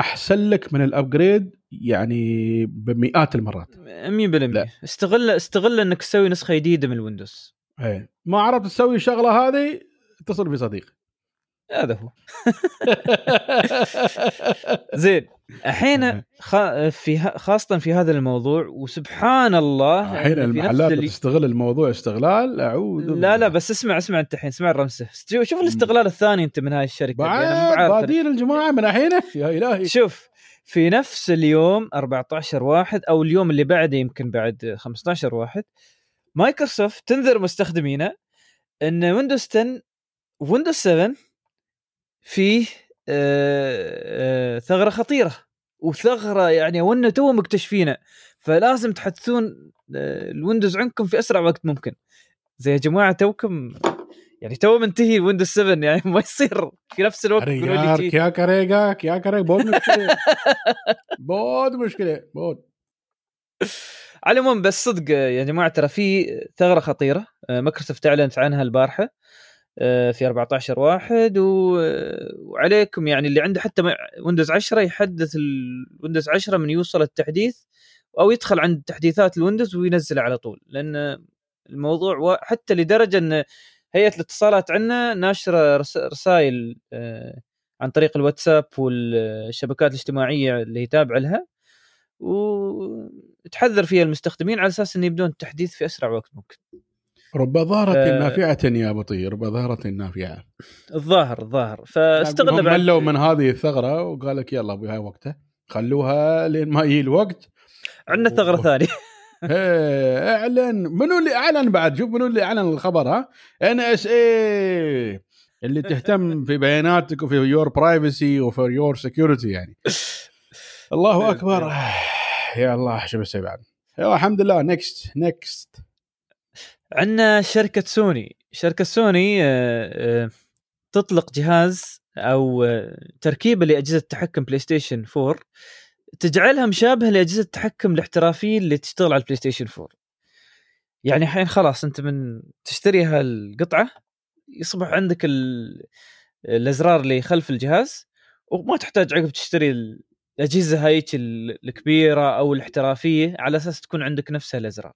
أحسن لك من ال upgrade يعني بمئات المرات. 100% لا. استغل استغل إنك تسوي نسخة جديدة من ال Windows. إيه. ما عرفت تسوي الشغله هذه؟ اتصل بصديق هذا هو. *laughs* زين الحين خ... في. خاصة في هذا الموضوع وسبحان الله الحين المحلات اللي- تستغل الموضوع استغلال أعوذ لا. لا بس اسمع اسمع انت الحين اسمع الرمسة. شوف الاستغلال الثاني أنت من هاي الشركة. مو بعد بادين الجماعة من الحين. *laughs* يا إلهي. شوف في نفس اليوم 14 واحد أو اليوم اللي بعده يمكن بعد 15 واحد مايكروسوفت تنذر مستخدمينه إن Windows 10 Windows 7 فيه ثغرة خطيرة وثغرة يعني ونا تو مكتشفينها فلازم تحدثون الويندوز عندكم في أسرع وقت ممكن. زي يا جماعة توكم يعني تو منتهي ويندوز 7 *laughs* يعني ما يصير في نفس الوقت يا لي يا كريك يا كريك بود مشكلة. *laughs* بود مشكلة بود على العموم بس صدق يا جماعة ترى في ثغرة خطيرة مايكروسوفت إعلنت عنها البارحة. في 14 واحد. وعليكم يعني اللي عنده حتى ويندوز 10 يحدث الويندوز 10 من يوصل التحديث أو يدخل عند تحديثات الويندوز وينزله على طول لأن الموضوع. حتى لدرجة إن هيئة الاتصالات عندنا ناشرة رسائل آه، عن طريق الواتساب والشبكات الاجتماعية اللي هي تابعة لها وتحذر فيها المستخدمين على أساس انه يبدون التحديث في أسرع وقت ممكن. رب ظاهرة آه نافعة يا بطي رب ظاهرة نافعة. الظاهر الظاهر. فاستغل بعد ملوا من هذه الثغرة وقال لك يلا أبوي هاي وقته خلوها لين ما يجي الوقت. عندنا ثغرة و... ثانية. *laughs* إيه إعلن. منو اللي أعلن بعد؟ شوف منو اللي أعلن الخبر ها؟ NSA اللي تهتم *laughs* في بياناتك وفي your privacy وفي your security يعني. الله *laughs* أكبر. يا الله شو بسوي بعد؟ الحمد لله. next next عندنا شركة سوني. شركة سوني آه، آه، تطلق جهاز أو آه، تركيبه لأجهزة تحكم بلاي ستيشن 4 تجعلها مشابهة لأجهزة التحكم الاحترافية اللي تشتغل على البلاي ستيشن 4 يعني الحين خلاص أنت من تشتري هالقطعة يصبح عندك الأزرار اللي خلف الجهاز وما تحتاج عقب تشتري الأجهزة هايك الكبيرة أو الاحترافية على أساس تكون عندك نفسها الازرار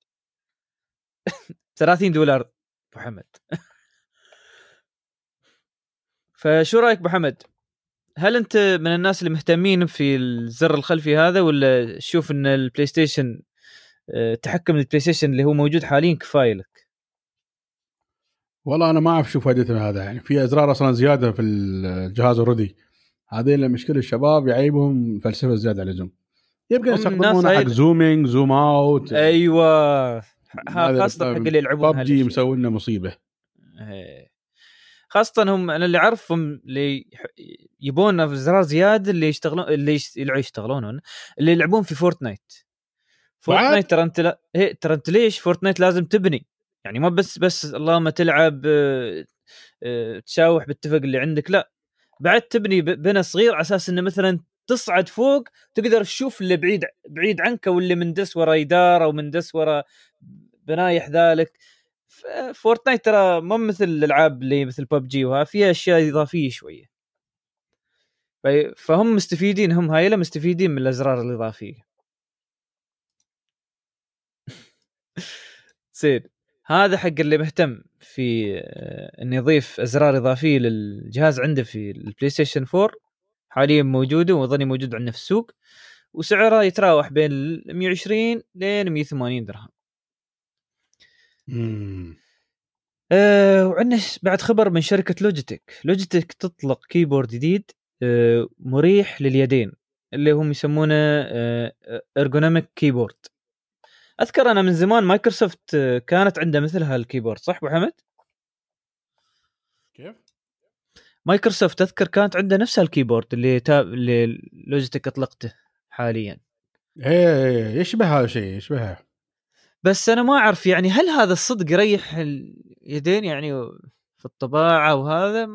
*laughs* 30 دولار أبو حمد. فشو رأيك أبو حمد؟ هل أنت من الناس اللي مهتمين في الزر الخلفي هذا ولا تشوف إن البلاي ستيشن آه، تحكم البلاي ستيشن اللي هو موجود حاليا كفاية لك؟ والله أنا ما أعرف شو فائدته هذا يعني في أزرار أصلا زيادة في الجهاز already هذه المشكلة الشباب يعيبهم فلسفة زيادة على اللزوم. يمكن يستخدمونها حق zooming zoom out. أيوه. خاصة حق اللي يلعبون ببجي مسوي لنا مصيبة. إيه. خاصة هم أنا اللي أعرفهم اللي يبون زرار زيادة اللي يشتغلون اللي يشتغلون اللي يلعبون في فورتنايت فورتنايت ترى أنت لا... هي ترى أنت ليش فورتنايت لازم تبني؟ يعني ما بس بس اللهم تلعب آه، آه، تشاوح بالتفق اللي عندك لا. بعد تبني بنا صغير على أساس إنه مثلا تصعد فوق تقدر تشوف اللي بعيد بعيد عنك واللي مندس ورا جدار أو مندس ورا بنايح ذلك. فورتنايت ترى مو مثل الألعاب اللي مثل ببجي وها فيها أشياء إضافية شوية. فهم مستفيدين هم هايلة مستفيدين من الأزرار الإضافية. *laughs* زين هذا حق اللي مهتم في آه، إنه يضيف أزرار إضافية للجهاز عنده في البلاي ستيشن 4 حاليا موجودة وأظني موجود عندنا في السوق. وسعرها يتراوح بين 120 لين 180 درهم. امم آه وعندنا بعد خبر من شركة لوجيتك، لوجيتك تطلق keyboard جديد آه مريح لليدين اللي هم يسمونه آه ergonomic keyboard. أذكر أنا من زمان مايكروسوفت آه، كانت عنده مثل ها ال keyboard صح أبو حمد؟ كيف؟ مايكروسوفت أذكر كانت عنده نفس ال keyboard اللي تاب اللي لوجيتك أطلقته حاليا إيه يشبه هذا الشيء يشبهه بس أنا ما أعرف يعني هل هذا الصدق يريح اليدين يعني في الطباعة وهذا؟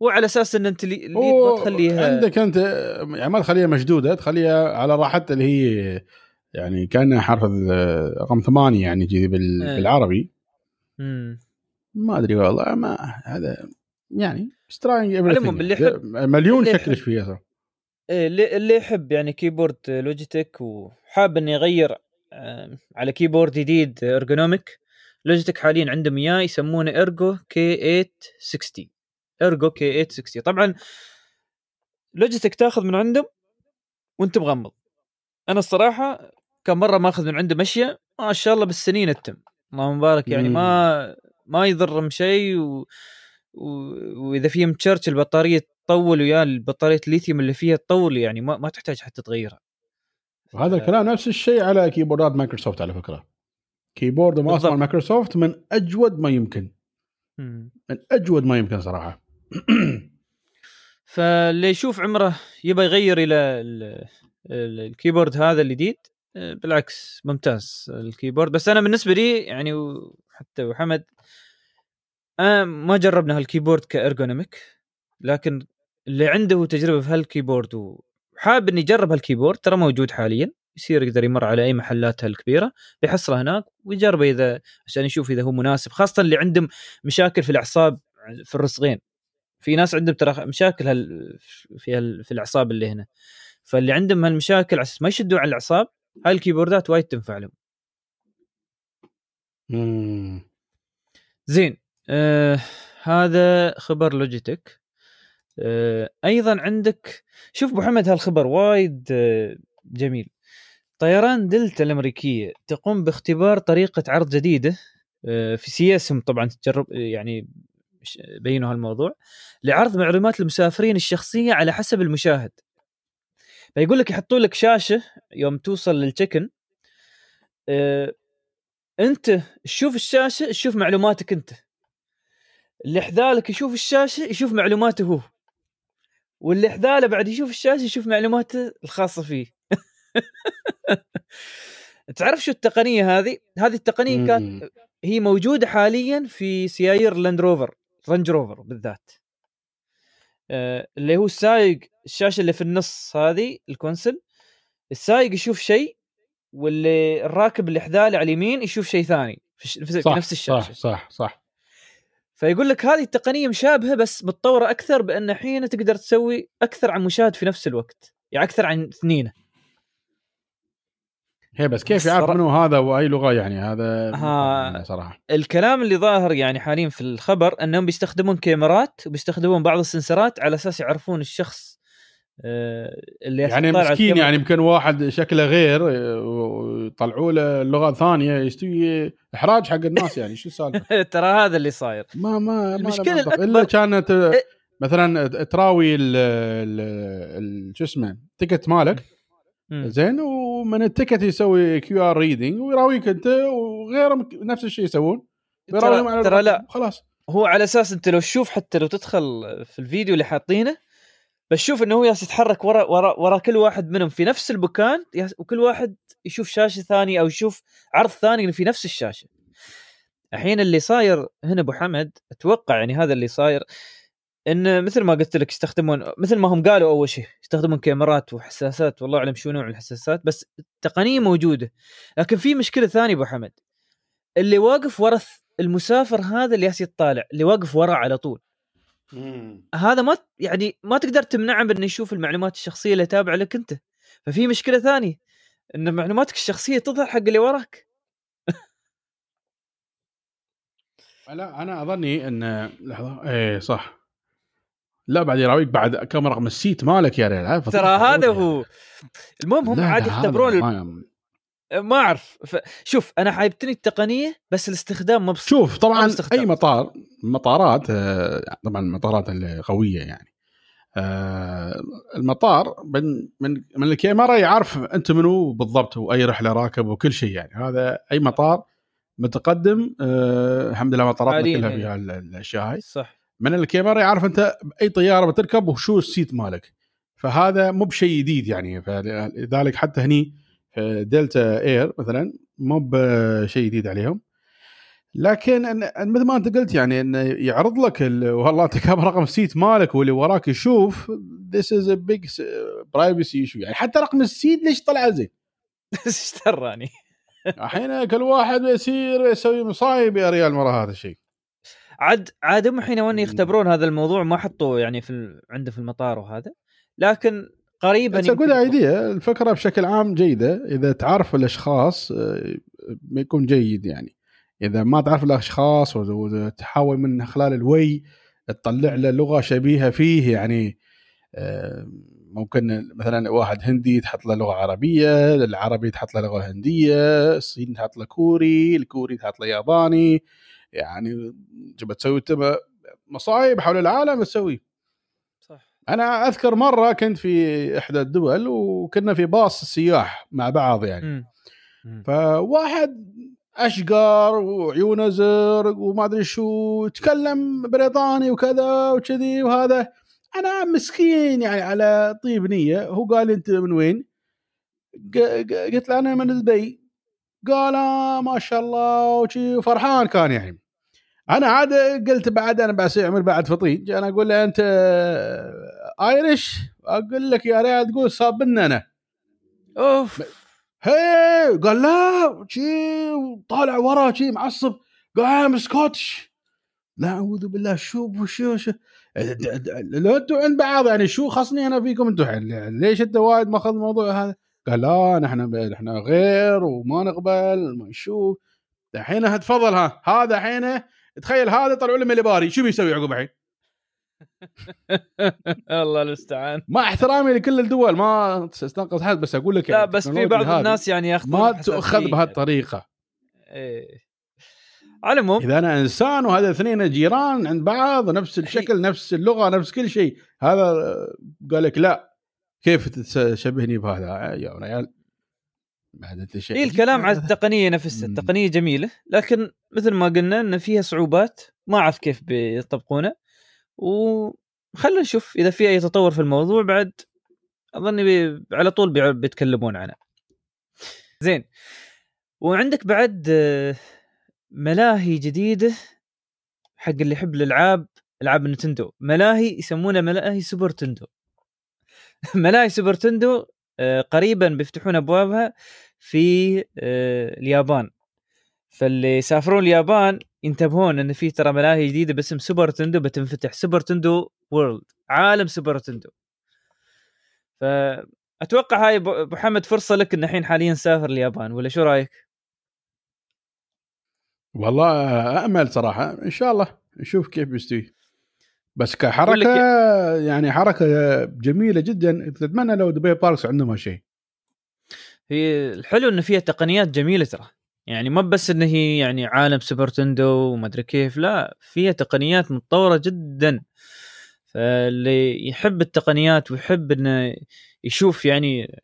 وعلى أساس إن أنت اليد ما تخليها عندك أنت يعني ما تخليها مشدودة تخليها على راحتها اللي هي يعني كانها حرف رقم ثمانية يعني كذي إيه. بالعربي. امم ما أدري والله ما هذا يعني strange مليون شكل إيش فيه صح إيه، اللي يحب يعني keyboard لوجيتك وحاب إنه يغير على keyboard جديد ergonomic لوجيتك حاليا عندهم إياه يسمونه ارجو كي 860 ارجو كي 860 طبعا لوجيتك تاخذ من عندهم وانت مغمض. أنا الصراحة كم مرة ماخذ من عنده مشيه ما شاء الله بالسنين التم. اللهم مبارك يعني ما ما يضرهم شيء و... و... وإذا في متشرش البطارية تطول ويا البطارية الليثيوم اللي فيها تطول يعني ما, ما تحتاج حتى تغيرها. وهذا الكلام نفس الشيء على كيبوردات مايكروسوفت على فكرة. keyboard مواصفه مايكروسوفت من أجود ما يمكن. من أجود ما يمكن صراحة. *clears throat* فاللي يشوف عمره يبى يغير إلى ال keyboard هذا الجديد آه، بالعكس ممتاز ال keyboard. بس أنا بالنسبة لي يعني حتى وحمد أنا ما جربنا ها ال keyboard ك ergonomic لكن اللي عنده تجربة في هالكيبورد وحاب إني أجرب هالكيبورد ترى موجود حاليا يصير يقدر يمر على أي محلات الكبيره بيحصله هناك ويجربه إذا عشان يشوف إذا هو مناسب خاصة اللي عندهم مشاكل في الأعصاب في الرسغين في ناس عندهم ترى مشاكل هال في هال في الأعصاب اللي هنا. فاللي عندهم هالمشاكل على ما يشدوا على الأعصاب هاي الكيبوردات وايد تنفع لهم. زين آه هذا خبر لوجيتك. أيضا عندك شوف محمد هالخبر وايد آه جميل. طيران دلتا الأمريكية تقوم باختبار طريقة عرض جديدة آه في سياسهم طبعا تجرب يعني بينوا هالموضوع لعرض معلومات المسافرين الشخصية على حسب المشاهد. فيقول لك يحطوا لك شاشة يوم توصل للتشيكن آه أنت تشوف الشاشة تشوف معلوماتك أنت. اللي حذالك يشوف الشاشة يشوف معلوماته هو. واللي حذاله بعد يشوف الشاشة يشوف معلوماته الخاصة فيه *laughs* تعرف شو التقنية هذه؟ هذه التقنية كانت. هي موجودة حاليا في سيايير لاند روفر رانج روفر بالذات آه، اللي هو السايق الشاشة اللي في النص هذه ال console السايق يشوف شيء واللي الراكب اللي حذاله على اليمين يشوف شيء ثاني في, الش- في صح نفس الشاشة صح صح صح فيقول لك هذه التقنية مشابهة بس متطورة أكثر بأن الحين تقدر تسوي أكثر عن مشاهد في نفس الوقت يعني أكثر عن اثنين هي بس كيف يعرف منو هذا وأي لغة يعني هذا ها. يعني صراحة الكلام اللي ظاهر يعني حاليا في الخبر أنهم بيستخدمون كاميرات وبيستخدمون بعض السنسرات على أساس يعرفون الشخص آه، اللي يعني مسكين. يعني يمكن واحد شكله غير آه، ويطلعوا له لغة ثانية يستوي إحراج حق الناس يعني شو السالفة؟ *laughs* ترى هذا اللي صاير ما ما ما له المشكلة منطق. الأكبر- الا كانت آه، إيه. مثلا تراوي ال- ال- ال- شو اسمه ال ticket مالك. زين ومن ال ticket يسوي QR reading ويراويك أنت وغيرهم نفس الشيء يسوون ترى. لا خلاص هو على أساس أنت لو تشوف حتى لو تدخل في الفيديو اللي حاطينه بشوف إنه هو يتحرك ورا ورا ورا كل واحد منهم في نفس المكان وكل واحد يشوف شاشة ثانية أو يشوف عرض ثاني في نفس الشاشة. الحين اللي صاير هنا أبو حمد أتوقع يعني هذا اللي صاير إن مثل ما قلت لك يستخدمون مثل ما هم قالوا أول شيء يستخدمون كاميرات وحساسات والله أعلم شو نوع الحساسات بس التقنية موجودة لكن في مشكلة ثانية أبو حمد اللي واقف ورا المسافر هذا اللي يطالع اللي واقف وراه على طول هذا ما يعني ما تقدر تمنعه من إنه يشوف المعلومات الشخصية اللي تابعة لك أنت. ففي مشكلة ثانية إن معلوماتك الشخصية تظهر حق اللي وراك. لا أنا أظني إن لحظة إيه صح. لا بعد يراويك بعد كم رقم السيت مالك يا ريال؟ ترى هذا هو. المهم هم عاد يختبرون ما- أعرف. ف... شوف أنا عايبتني التقنية بس الاستخدام ما بص... شوف طبعا باستخدام. أي مطار مطارات آه، طبعا المطارات القويه يعني. آه، المطار من من من الكاميرا يعرف أنت منو بالضبط وأي رحلة راكب وكل شيء يعني. هذا أي مطار متقدم آه، الحمد لله حالياً كلها يعني. فيها ال- الأشياء هاي. صح. من الكاميرا يعرف أنت باي طيارة بتركب وشو ال seat مالك. فهذا مو بشيء جديد يعني. فلذلك حتى هني دلتا إير مثلا مو بشيء جديد عليهم. لكن أن مثل ما أنت قلت يعني إنه يعرض لك ال- والله أنت كم رقم ال seat مالك واللي وراك يشوف this is a big privacy issue. يعني حتى رقم ال seat ليش طلع زين؟ *laughs* إيش دراني *laughs* الحين كل واحد يصير يسوي مصايب يا ريال مرة هذا الشيء. عاد عاد هم الحين وين. يختبرون هذا الموضوع ما حطوا يعني في ال... عنده في المطار وهذا. لكن قريبا بس أقول ايديا الفكرة بشكل عام جيدة. إذا تعرف الأشخاص آه، بيكون جيد يعني. إذا ما تعرف الأشخاص وتحاول من خلال الوي تطلع له لغة شبيهة فيه يعني آه، ممكن مثلا واحد هندي تحط له لغة عربية العربي تحط له لغة هندية الصيني تحط له كوري الكوري تحط له ياباني. يعني تبى تسوي تبى مصايب حول العالم تسوي أنا أذكر مرة كنت في إحدى الدول وكنا في باص سياح مع بعض يعني. مم. فواحد أشقر وعيونه زرق وما أدري شو يتكلم بريطاني وكذا وكذي وهذا. أنا مسكين يعني على طيب نية. هو قال لي أنت من وين؟ قلت له أنا من دبي. قال آه ما شاء الله وشي وفرحان كان يعني. أنا عاد قلت بعد أنا بعمل بعد فطيج أنا أقول له أنت ايرش أقول لك يا ريال تقول صابنا أنا أوف. هي قال لا شي طالع ورا شي معصب قال ام سكوتش لا أعوذ بالله شو شو شو؟ لو أنتم عند بعض يعني شو خصني أنا فيكم أنتم؟ الحين ليش أنت وايد ماخذ الموضوع هذا؟ قال لا نحن نحن غير وما نقبل ما نشوف. الحين تفضل ها هذا الحين تخيل هذا طلعوا له مليباري شو بيسوي عقب الحين؟ *laughs* الله المستعان. مع احترامي لكل الدول ما استنقذ حد بس أقول لك لا يعني بس في بعض الناس يعني ياخذون ما. تؤخذ بهالطريقه إيه. على العموم إذا أنا إنسان وهذا اثنين جيران عند بعض نفس الشكل نفس اللغة نفس كل شيء. هذا قال لك لا كيف تشبهني بهذا؟ يا ريال بعد أنت شيء. إيه الكلام على التقنيه نفسها. التقنيه جميلة لكن مثل ما قلنا إن فيها صعوبات ما أعرف كيف بيطبقونه وخلنا نشوف إذا في أي تطور في الموضوع بعد اظن بي... على طول بي... بيتكلمون عنه. زين. وعندك بعد ملاهي جديدة حق اللي يحب الألعاب ألعاب Nintendo ملاهي يسمونها ملاهي Super Nintendo. *laughs* ملاهي Super Nintendo آه، قريبا بيفتحون أبوابها في آه، اليابان. فاللي يسافرون اليابان ينتبهون إن في ترى ملاهي جديدة باسم Super Nintendo بتنفتح. Super Nintendo World عالم Super Nintendo. فاتوقع هاي ابو حمد فرصة لك إن الحين حاليا سافر اليابان ولا شو رأيك؟ والله امل صراحة. إن شاء الله. نشوف كيف بيستوي. بس كحركة يعني حركة جميلة جدا. تتمنى لو دبي Parks عندهم هالشيء. هي الحلو انه فيها تقنيات جميلة ترى. يعني ما بس انه هي يعني عالم Super Nintendo وما أدري كيف لا فيها تقنيات متطورة جدا. فاللي يحب التقنيات ويحب إنه يشوف يعني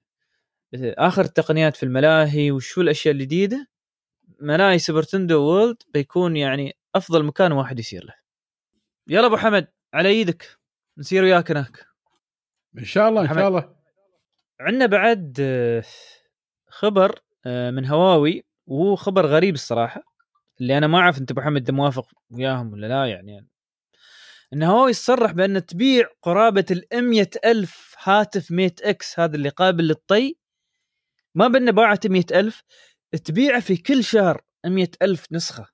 آخر التقنيات في الملاهي وشو الأشياء الجديدة ملاهي Super Nintendo World بيكون يعني أفضل مكان واحد يصير له. يلا أبو حمد على إيدك. نسير وياك هناك. إن شاء الله إن. شاء الله. عندنا بعد خبر آه، من هواوي. وهو خبر غريب الصراحة اللي أنا ما أعرف أنت أبو حمد موافق وياهم ولا لا يعني. ان هواوي تصرح بأن تبيع قرابة ال ألف هاتف ميت إكس هذا اللي قابل للطي. ما بأن باعت مئة ألف تبيعه في كل شهر مئة ألف نسخة.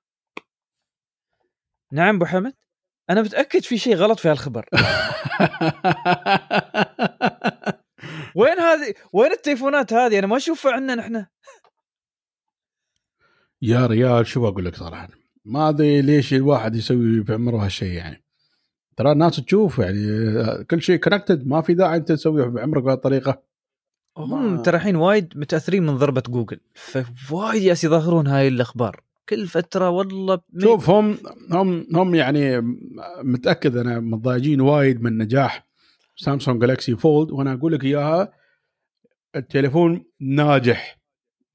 نعم أبو حمد أنا متأكد في شيء غلط في هالخبر. *laughs* وين هذه؟ وين التليفونات هذه؟ أنا ما أشوفها عندنا نحن يا ريال شو بقول لك صراحة؟ ما أدري ليش الواحد يسوي بعمره هالشيء يعني. ترى الناس تشوف يعني كل شيء كونكتد ما في داعي أنت تسويه بعمرك بهالطريقه هم ترى الحين وايد متأثرين من ضربة جوجل. فوايد يالس يظهرون هاي الأخبار. كل فترة والله شوف هم هم هم يعني متأكد أنا متضايقين وايد من نجاح سامسونج Galaxy Fold وأنا أقول لك إياها التليفون ناجح.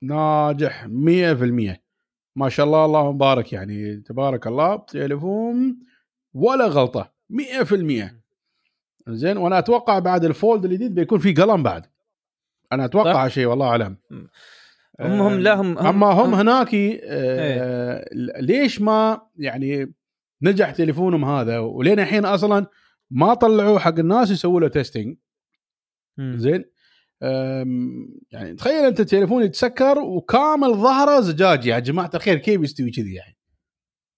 ناجح 100% ما شاء الله اللهم بارك يعني تبارك الله تليفون ولا غلطة 100% زين وأنا أتوقع بعد ال Fold الجديد بيكون في قلم بعد. أنا أتوقع طيب. هالشيء والله أعلم. هم هم لا هم, هم أما هم هم. هناك آه ليش ما يعني نجح تليفونهم هذا؟ ولين الحين أصلا ما طلعوا حق الناس يسووا له testing. زين يعني تخيل أنت تليفون يتسكر وكامل ظهره زجاج. يا جماعة الخير كيف يستوي كذي يعني؟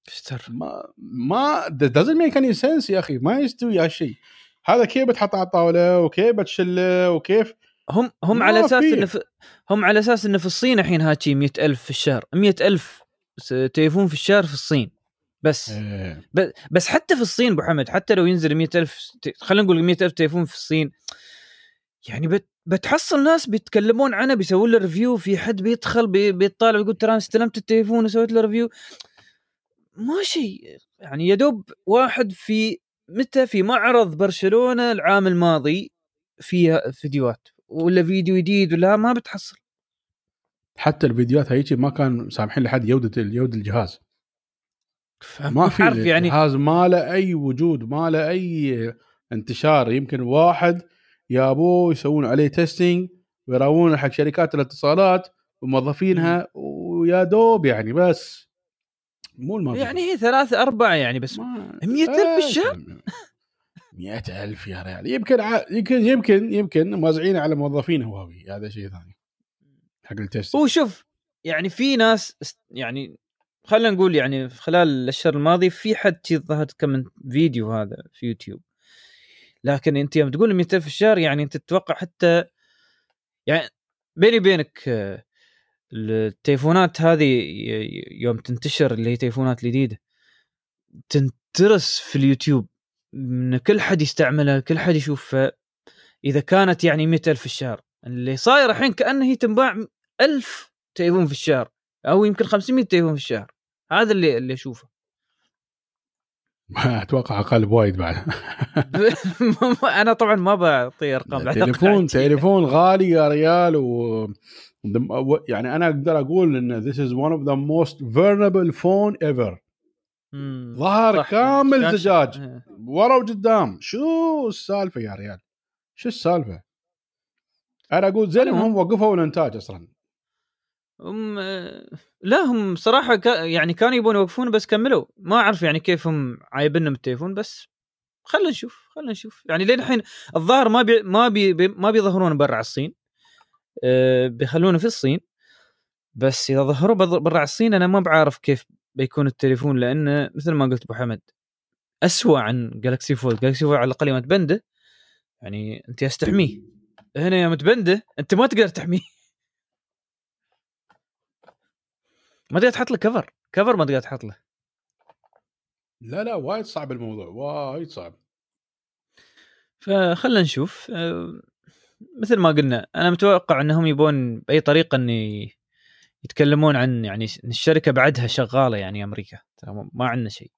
اشتر ما ما doesn't make any sense يا أخي. ما يستوي هالشيء هذا كيف بتحط على الطاولة وكيف بتشله وكيف؟ هم هم على أساس. انه في هم على أساس انه في الصين الحين مئة ألف في الشهر مئة ألف س- تليفون في الشهر في الصين. بس ب- بس حتى في الصين أبو حمد حتى لو ينزل مئة ألف ت- خلينا نقول مئة ألف تليفون في الصين يعني بت بتحصل ناس بيتكلمون عنه بيسوون له review في حد بيدخل بي بيطالع ويقول ترى استلمت التليفون وسويت له review ما شيء يعني يا دوب واحد في متى؟ في معرض برشلونة العام الماضي فيها فيديوهات ولا فيديو جديد ولا ما بتحصل. حتى الفيديوهات هيجي ما كان سامحين لحد جوده جوده الجهاز. ما في يعني. الجهاز ما له أي وجود ما له أي انتشار. يمكن واحد يابوه يسوون عليه تيستينج ويراونه حق شركات الاتصالات وموظفينها ويا دوب يعني بس. مو الموضوع يعني هي ثلاثة أربعة يعني بس. ما- 100,000 في الشهر؟ مئة ألف يا ريال. يمكن ع... يمكن يمكن يمكن موزعين على موظفين هواوي. هذا شيء ثاني. حق التست هو شوف يعني في ناس يعني خلينا نقول يعني خلال الشهر الماضي في حد ظهرت كم فيديو هذا في يوتيوب. لكن انت يوم تقول 200 في الشهر يعني انت تتوقع حتى يعني بيني وبينك آه، التليفونات هذه يوم تنتشر اللي هي تليفونات الجديدة تنترس في اليوتيوب إن كل حد يستعملها كل حد يشوفها إذا كانت يعني 100 ألف في الشهر. اللي صاير الحين كأنه هي تنباع ألف تليفون في الشهر أو يمكن 500 تليفون في الشهر. هذا اللي اللي أشوفه. أتوقع أقل بوايد بعد *laughs* أنا طبعا ما بعطي أرقام تليفون. تليفون غالي يا ريال و يعني أنا أقدر أقول إن this is one of the most vulnerable phone ever مم. ظهر. كامل. زجاج إيه. ورا وقدام شو السالفة يا ريال شو السالفة أنا أقول زين. انهم وقفوا الإنتاج أصلا هم آه، لا هم صراحة كا يعني كانوا يبون يوقفون بس كملوا. ما أعرف يعني كيف هم عايبينهم التليفون بس خلينا نشوف خلينا نشوف. يعني لين الحين الظاهر ما بي ما بي ما بيظهرون برا الصين. أه بيخلونه في الصين. بس إذا ظهروا برا الصين أنا ما بعرف كيف بيكون التليفون لأنه مثل ما قلت أبو حمد اسوء عن Galaxy Fold Galaxy Fold على الأقل يوم تبنده يعني أنت تحميه. هنا يوم تبنده أنت ما تقدر تحميه. ما تقدر تحط له cover cover ما تقدر تحط له. لا لا وايد صعب الموضوع وايد صعب. فخلنا نشوف. أه، مثل ما قلنا أنا متوقع إنهم يبون بأي طريقة ان يتكلمون عن يعني الشركة بعدها شغالة يعني أمريكا. ترى ما عندنا شيء.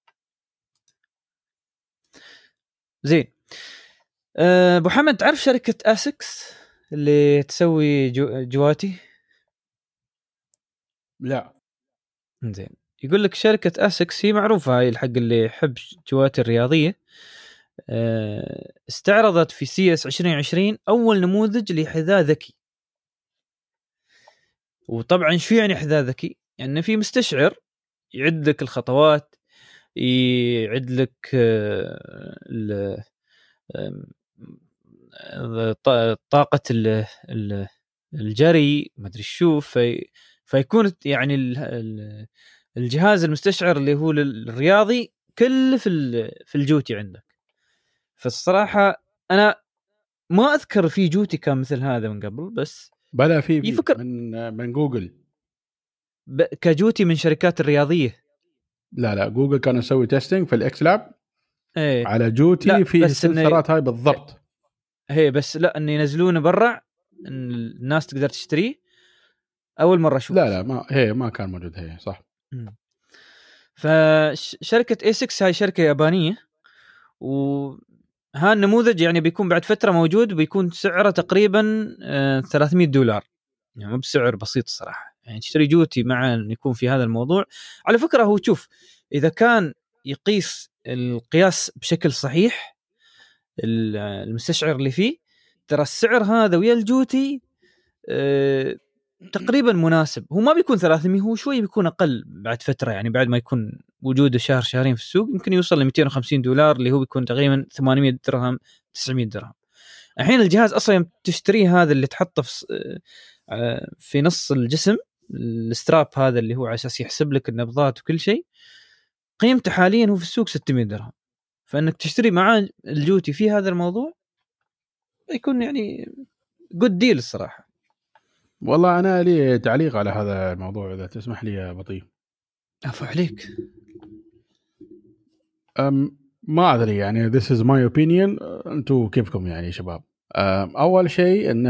زين. أه، أبو حمد تعرف شركة اسكس اللي تسوي جو جواتي؟ لا. زين. يقول لك شركة ASICS هي معروفة هاي الحق اللي يحب جواتي الرياضية. آه، استعرضت في CES 2020 أول نموذج لحذاء ذكي. وطبعا شو يعني حذاء ذكي؟ يعني في مستشعر يعد لك الخطوات يعد لك آه، آه، طاقة ال- ال- الجري ما أدري شو في فيكون يعني ال- ال- الجهاز المستشعر اللي هو للرياضي كله في في الجوتي عندك. فالصراحة أنا ما أذكر في جوتي كان مثل هذا من قبل بس بلا في يفكر- من من جوجل. ب- كجوتي من شركات الرياضية. لا لا جوجل كانوا يسوي testing في ال X Lab إيه. على جوتي في السنسرات هاي بالضبط. هي بس لا ان ينزلونه برا إن الناس تقدر تشتريه. أول مرة أشوف. لا لا ما هي ما كان موجود هي صح. فشركة اي 6 هاي شركة يابانية وها النموذج يعني بيكون بعد فترة موجود وبيكون سعره تقريبا آه، 300 دولار. يعني مو بسعر بسيط الصراحه يعني تشتري جوتي مع ان يكون في هذا الموضوع. على فكرة هو شوف إذا كان يقيس القياس بشكل صحيح ال- المستشعر اللي فيه ترى السعر هذا ويا الجوتي آه، تقريبا مناسب. هو ما بيكون 300 هو شوي بيكون أقل بعد فترة يعني بعد ما يكون وجوده شهر شهرين في السوق يمكن يوصل ل 250 دولار اللي هو بيكون تقريبا 800 درهم 900 درهم. الحين الجهاز أصلا تشتريه هذا اللي تحطه في آه، في نص الجسم الستراب هذا اللي هو على أساس يحسب لك النبضات وكل شيء قيمته حاليا هو في السوق 600 درهم. فإنك تشتري معاه الجوتي في هذا الموضوع يكون يعني جود ديل الصراحة. والله أنا لي تعليق على هذا الموضوع إذا تسمح لي يا بطيء. عفو عليك. أم ما أدري يعني this is my opinion. أنتم كيفكم يعني شباب؟ أم أول شيء إن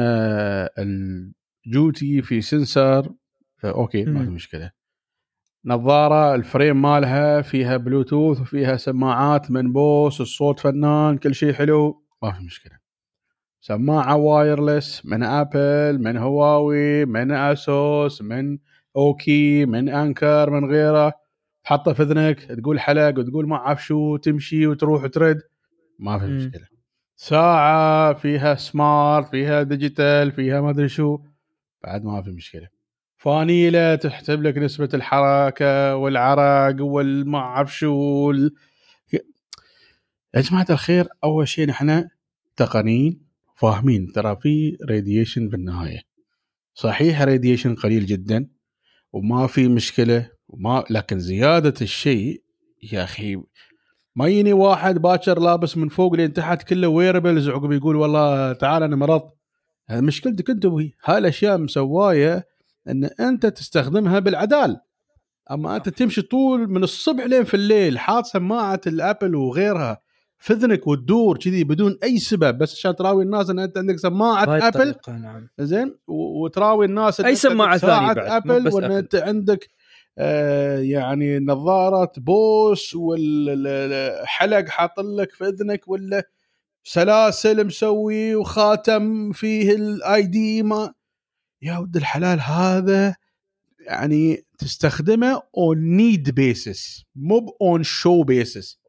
الجوتي في sensor أوكي ما في مم. مشكلة. نظارة ال frame مالها فيها بلوتوث وفيها سماعات من بوس الصوت فنان كل شيء حلو ما في مشكلة. سماعة wireless من آبل من هواوي من آسوس من أوكي من أنكر من غيره تحطه في إذنك تقول حلق وتقول ما أعرف شو تمشي وتروح وترد ما في. مشكلة ساعة فيها smart فيها digital فيها ما أدري شو بعد ما في مشكلة فانيلة تحسب لك نسبة الحركة والعرق والما أعرف شو. يا جماعة الخير أول شيء نحن تقنيين فاهمين؟ ترى في radiation بالنهاية. صحيح radiation قليل جدا وما في مشكلة وما لكن زيادة الشيء يا أخي ما يجيني واحد باكر لابس من فوق لين تحت كله wearables عقب يقول والله تعال أنا مرضت. مشكلتك أنت وهي هاي الأشياء مسواية إن أنت تستخدمها بالعدال. أما أنت تمشي طول من الصبح لين في الليل حاط سماعه الآبل وغيرها. في اذنك وتدور كذي بدون أي سبب بس عشان تراوي الناس إن أنت عندك سماعة آبل نعم. زين؟ وتراوي الناس إن عندك ثانية ساعة بعد، آبل وإن. أنت عندك آه يعني نظارة بوس والحلق حاط لك في اذنك ولا سلاسل مسوي وخاتم فيه ال ID ما. يا ولد الحلال هذا يعني تستخدمه on need basis مو on show basis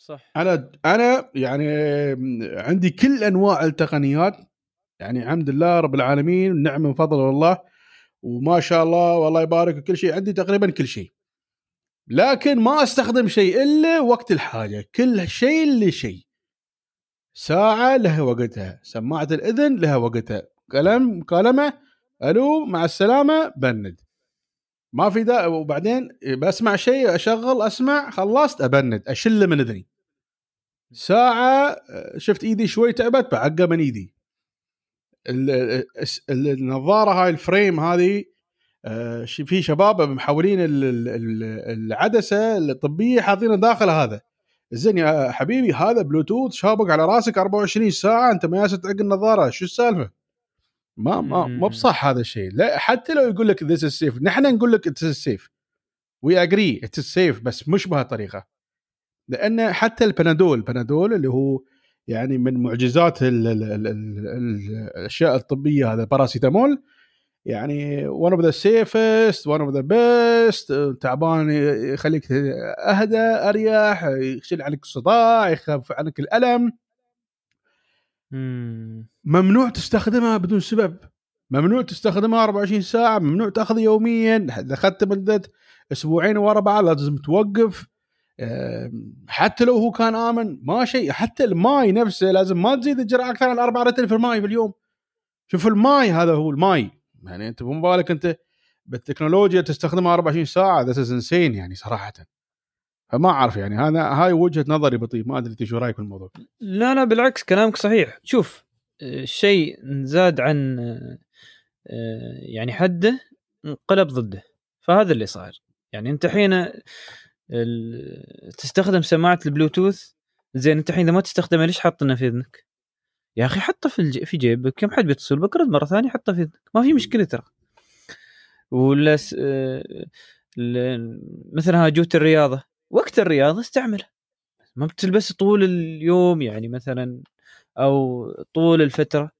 صح. أنا أنا يعني عندي كل أنواع التقنيات يعني الحمد لله رب العالمين نعم من فضل الله وما شاء الله والله يبارك وكل شيء عندي تقريبا كل شيء. لكن ما أستخدم شيء إلا وقت الحاجة كل شيء لشيء ساعة لها وقتها سماعة الإذن لها وقتها كلام مكالمه ألو مع السلامة بند. ما في دا وبعدين بسمع شيء أشغل أسمع خلصت أبند اشله من إذني. ساعة شفت إيدي شوي تعبت بعقه من إيدي. ال- ال- النظارة هاي ال frame هذه آه، في شباب محولين ال- ال- ال- العدسة الطبية حاطينها داخل هذا. زين يا حبيبي هذا بلوتوث شابك على راسك 24 ساعة أنت ما تعق النظارة شو السالفة؟ ما ما مو بصح هذا الشيء لا حتى لو يقول لك this is safe نحن نقول لك it's safe we agree it's safe بس مش بهالطريقة. لأن حتى البنادول البنادول اللي هو يعني من معجزات ال ال ال ال ال الأشياء الطبية هذا باراسيتامول يعني one of the safest one of the best تعبان يخليك أهدى أريح يشيل عنك الصداع يخفف عنك الألم. مم. ممنوع تستخدمها بدون سبب. ممنوع تستخدمها 24 ساعة ممنوع تاخذ يوميا. اذا اخذت مدة أسبوعين ورا بعض لازم توقف. حتى لو هو كان آمن ما شيء. حتى الماي نفسه لازم ما تزيد الجرعة أكثر من 4 لتر في الماي في اليوم. شوف الماي هذا هو الماي. يعني أنت مو بالك أنت بالتكنولوجيا تستخدمها 24 ساعة. this is insane يعني صراحة. فما أعرف يعني هذا هاي وجهة نظري بطي. ما أدري أنت شو رأيك في الموضوع؟ لا لا بالعكس كلامك صحيح. شوف آه، الشيء زاد عن آه، آه، يعني حده انقلب ضده. فهذا اللي صاير. يعني أنت حين ال- تستخدم سماعة البلوتوث؟ زين انت الحين إذا ما تستخدمها ليش حاطنا في اذنك؟ يا أخي حطه في الج... في جيبك كم حد بيتصل بك؟ رد مرة ثانية حطه في اذنك ما في مشكلة ترى. ولا س... آه، ال- مثل هاجوت الرياضة وقت الرياضة استعمله ما بتلبس طول اليوم يعني مثلا أو طول الفترة.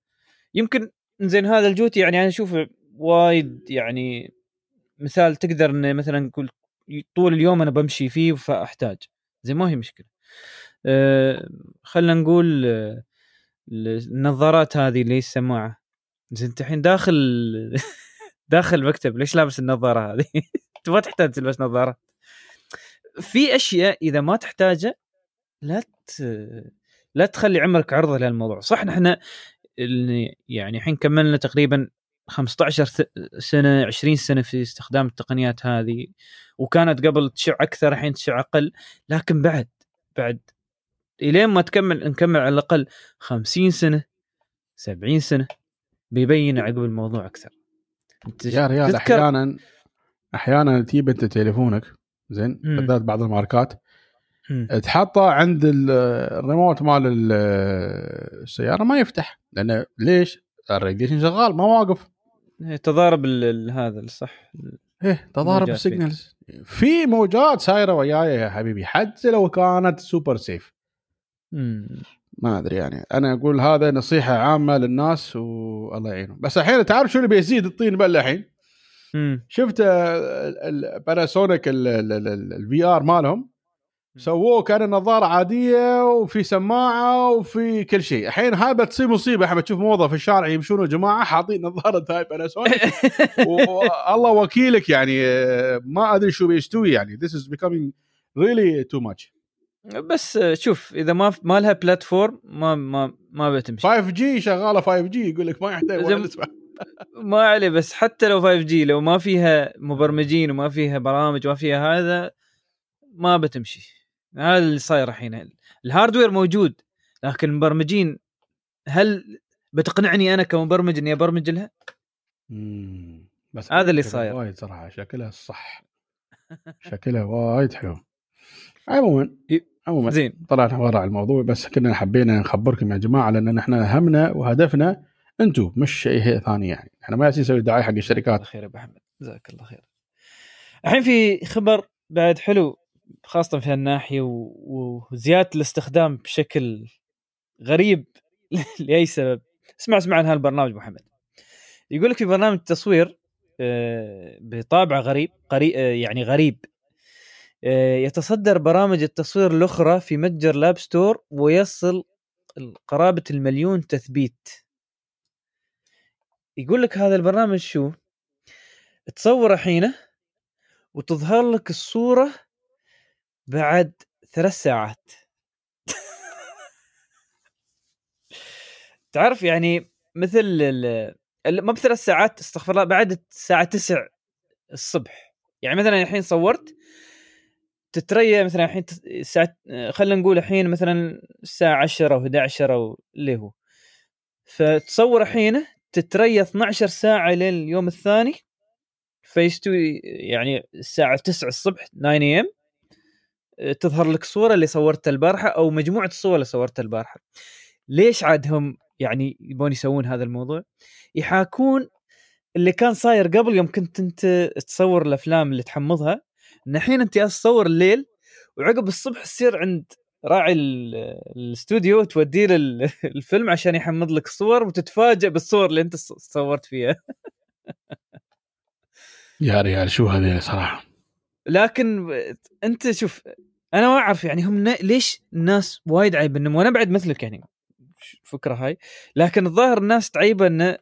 يمكن زين هذا الجوت يعني أنا أشوفه وايد يعني مثال تقدر إنه مثلا نقول طول اليوم أنا بمشي فيه فأحتاج. زين ما هي مشكلة. أه خلينا نقول النظارات هذه اللي هي السماعه زين انت الحين داخل *laughs* داخل المكتب ليش لابس النظارة هذه؟ *laughs* انت ما تحتاج تلبس نظارة؟ في أشياء إذا ما تحتاجها لا ت... لا تخلي عمرك عرضة لهالموضوع. صح نحن يعني الحين كملنا تقريبا 15 ث- سنة 20 سنة في استخدام التقنيات هذه وكانت قبل تشع أكثر الحين تشع أقل لكن بعد بعد إلين ما تكمل نكمل على الأقل 50 سنة 70 سنة بيبين عقب الموضوع أكثر يا ريال تذكر- أحيانا أحيانا تجيب أنت تليفونك زين. بالذات بعض الماركات. تحطه عند ال- الريموت مال ال- السيارة ما يفتح لأنه ليش؟ ال radiation شغال ما واقف تضارب ال- ال- هذا الصح إيه تضارب. ال signals في موجات سايره وياي يا حبيبي حتى لو كانت super safe مم. ما أدري يعني أنا أقول هذا نصيحة عامة للناس والله يعينهم بس الحين تعرف شو اللي بيزيد الطين بله الحين. شفت الباناسونيك ال VR مالهم سووه كان نظارة عادية وفي سماعة وفي كل شيء. الحين هاي بتصير مصيبة. إحنا بتشوف موظف في الشارع يمشون جماعة حاطين نظارة هاي باناسونيك *laughs* والله وكيلك يعني. ما أدري شو بيستوي يعني. This is becoming really too much. بس شوف إذا ما ما لها platform ما ما ما بتمشي. 5 جي شغالة 5 جي يقول لك ما يحتاج ما عليه. بس حتى لو 5G لو ما فيها مبرمجين وما فيها برامج وما فيها هذا ما بتمشي. هذا اللي صاير الحين. ال hardware موجود لكن المبرمجين هل بتقنعني أنا كمبرمج إني أبرمج لها؟ مم. بس هذا اللي صاير. وايد صراحة شكلها الصح شكلها وايد حلو. عموما عموما زين. طلعنا ورا الموضوع بس كنا حبينا نخبركم يا جماعة لأن إحنا همنا وهدفنا أنتم مش شيء ثاني يعني. إحنا ما جالسين نسوي دعاية حق الشركات. خير يا أبو أحمد. جزاك الله خير. الحين في خبر بعد حلو. خاصة في هالناحية وزيادة الاستخدام بشكل غريب *laughs* لأي سبب. اسمع اسمع عن هالبرنامج محمد. يقول لك في برنامج تصوير آه، بطابع غريب قري... آه، يعني غريب آه، يتصدر برامج التصوير الأخرى في متجر لاب ستور ويصل قرابة المليون تثبيت. يقول لك هذا البرنامج شو؟ تصور حينه وتظهر لك الصورة بعد ثلاث ساعات. تعرف يعني مثل ال- ما بثلاث ساعات استغفر الله بعد الساعة 9 الصبح. يعني مثلا الحين صورت تتريا مثلا الحين الساعة خلينا نقول الحين مثلا الساعة 10 أو 11 أو اللي هو. فتصور الحين تتريا 12 ساعة لليوم الثاني فيستوي يعني الساعة 9 الصبح 9 ام تظهر لك صورة اللي صورتها البارحة أو مجموعة الصور اللي صورتها البارحة. ليش عاد هم يعني يبون يسوون هذا الموضوع؟ يحاكون اللي كان صاير قبل يوم كنت أنت تصور الأفلام اللي تحمضها إن الحين أنت تصور الليل وعقب الصبح تصير عند راعي ال- الاستوديو توديه *laughs* الفيلم عشان يحمض لك الصور وتتفاجئ بالصور اللي أنت صورت فيها. يا ريال شو هذه صراحة؟ لكن أنت شوف أنا ما أعرف يعني هم ليش الناس وايد عيب انه وأنا بعد مثلك يعني الفكرة هاي لكن الظاهر الناس تعيبة انه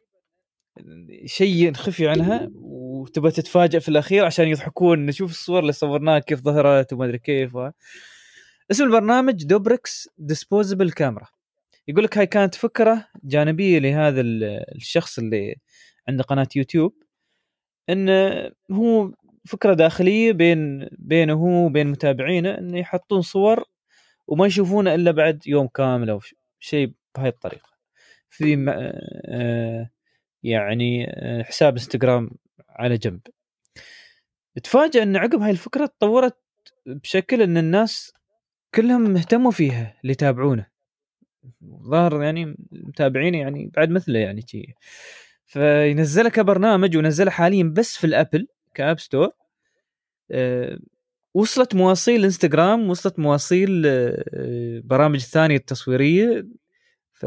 شيء خفي عنها وتبى تتفاجئ في الأخير عشان يضحكون. نشوف الصور اللي صورناها كيف ظهرت وما أدري كيف. و... اسم البرنامج دوبركس disposable camera يقول لك هاي كانت فكرة جانبية لهذا ال- الشخص اللي عنده قناة يوتيوب انه هو فكرة داخلية بين بينه هو وبين متابعينه انه يحطون صور وما يشوفونه إلا بعد يوم كامل أو شيء بهاي الطريقة. في م- آه، يعني آه، حساب إنستغرام على جنب. تفاجئ إن عقب هاي الفكرة تطورت بشكل إن الناس كلهم اهتموا فيها اللي يتابعونه. ظاهر يعني متابعين يعني بعد مثله يعني شي. فينزلها كبرنامج ونزلها حاليا بس في الآبل. ك App Store أه وصلت مواصيل انستغرام وصلت مواصيل أه برامج ثانية التصويريه ف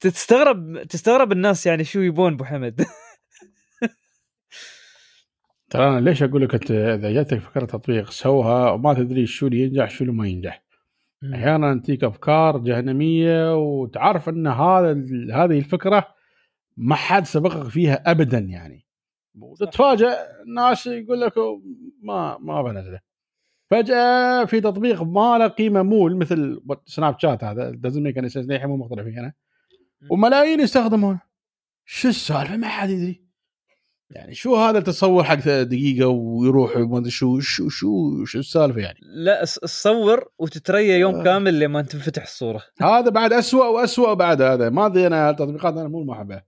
تستغرب تستغرب الناس يعني شو يبون أبو حمد. *laughs* ترى أنا ليش أقول لك أنت إذا جاتك فكرة تطبيق سوها وما تدري شو اللي ينجح شو اللي ما ينجح. أحيانا تجيك افكار جهنمية وتعرف إن هذا هذه الفكرة ما حد سبقك فيها ابدا يعني. وتتفاجئ الناس يقول لك ما ما بنزله فجأة في تطبيق ما له قيمة مول مثل سناب شات هذا doesn't make any للحين مو مقتنع فيه أنا. وملايين يستخدمونه. شو السالفة؟ ما حد يدري. يعني شو هذا التصور حق دقيقة ويروح وما أدري شو شو شو شو السالفة يعني؟ لا تصور وتتريا يوم آه. كامل لما تنفتح الصورة. هذا بعد أسوأ وأسوأ بعد هذا. ما أدري أنا التطبيقات أنا مو ما احبها.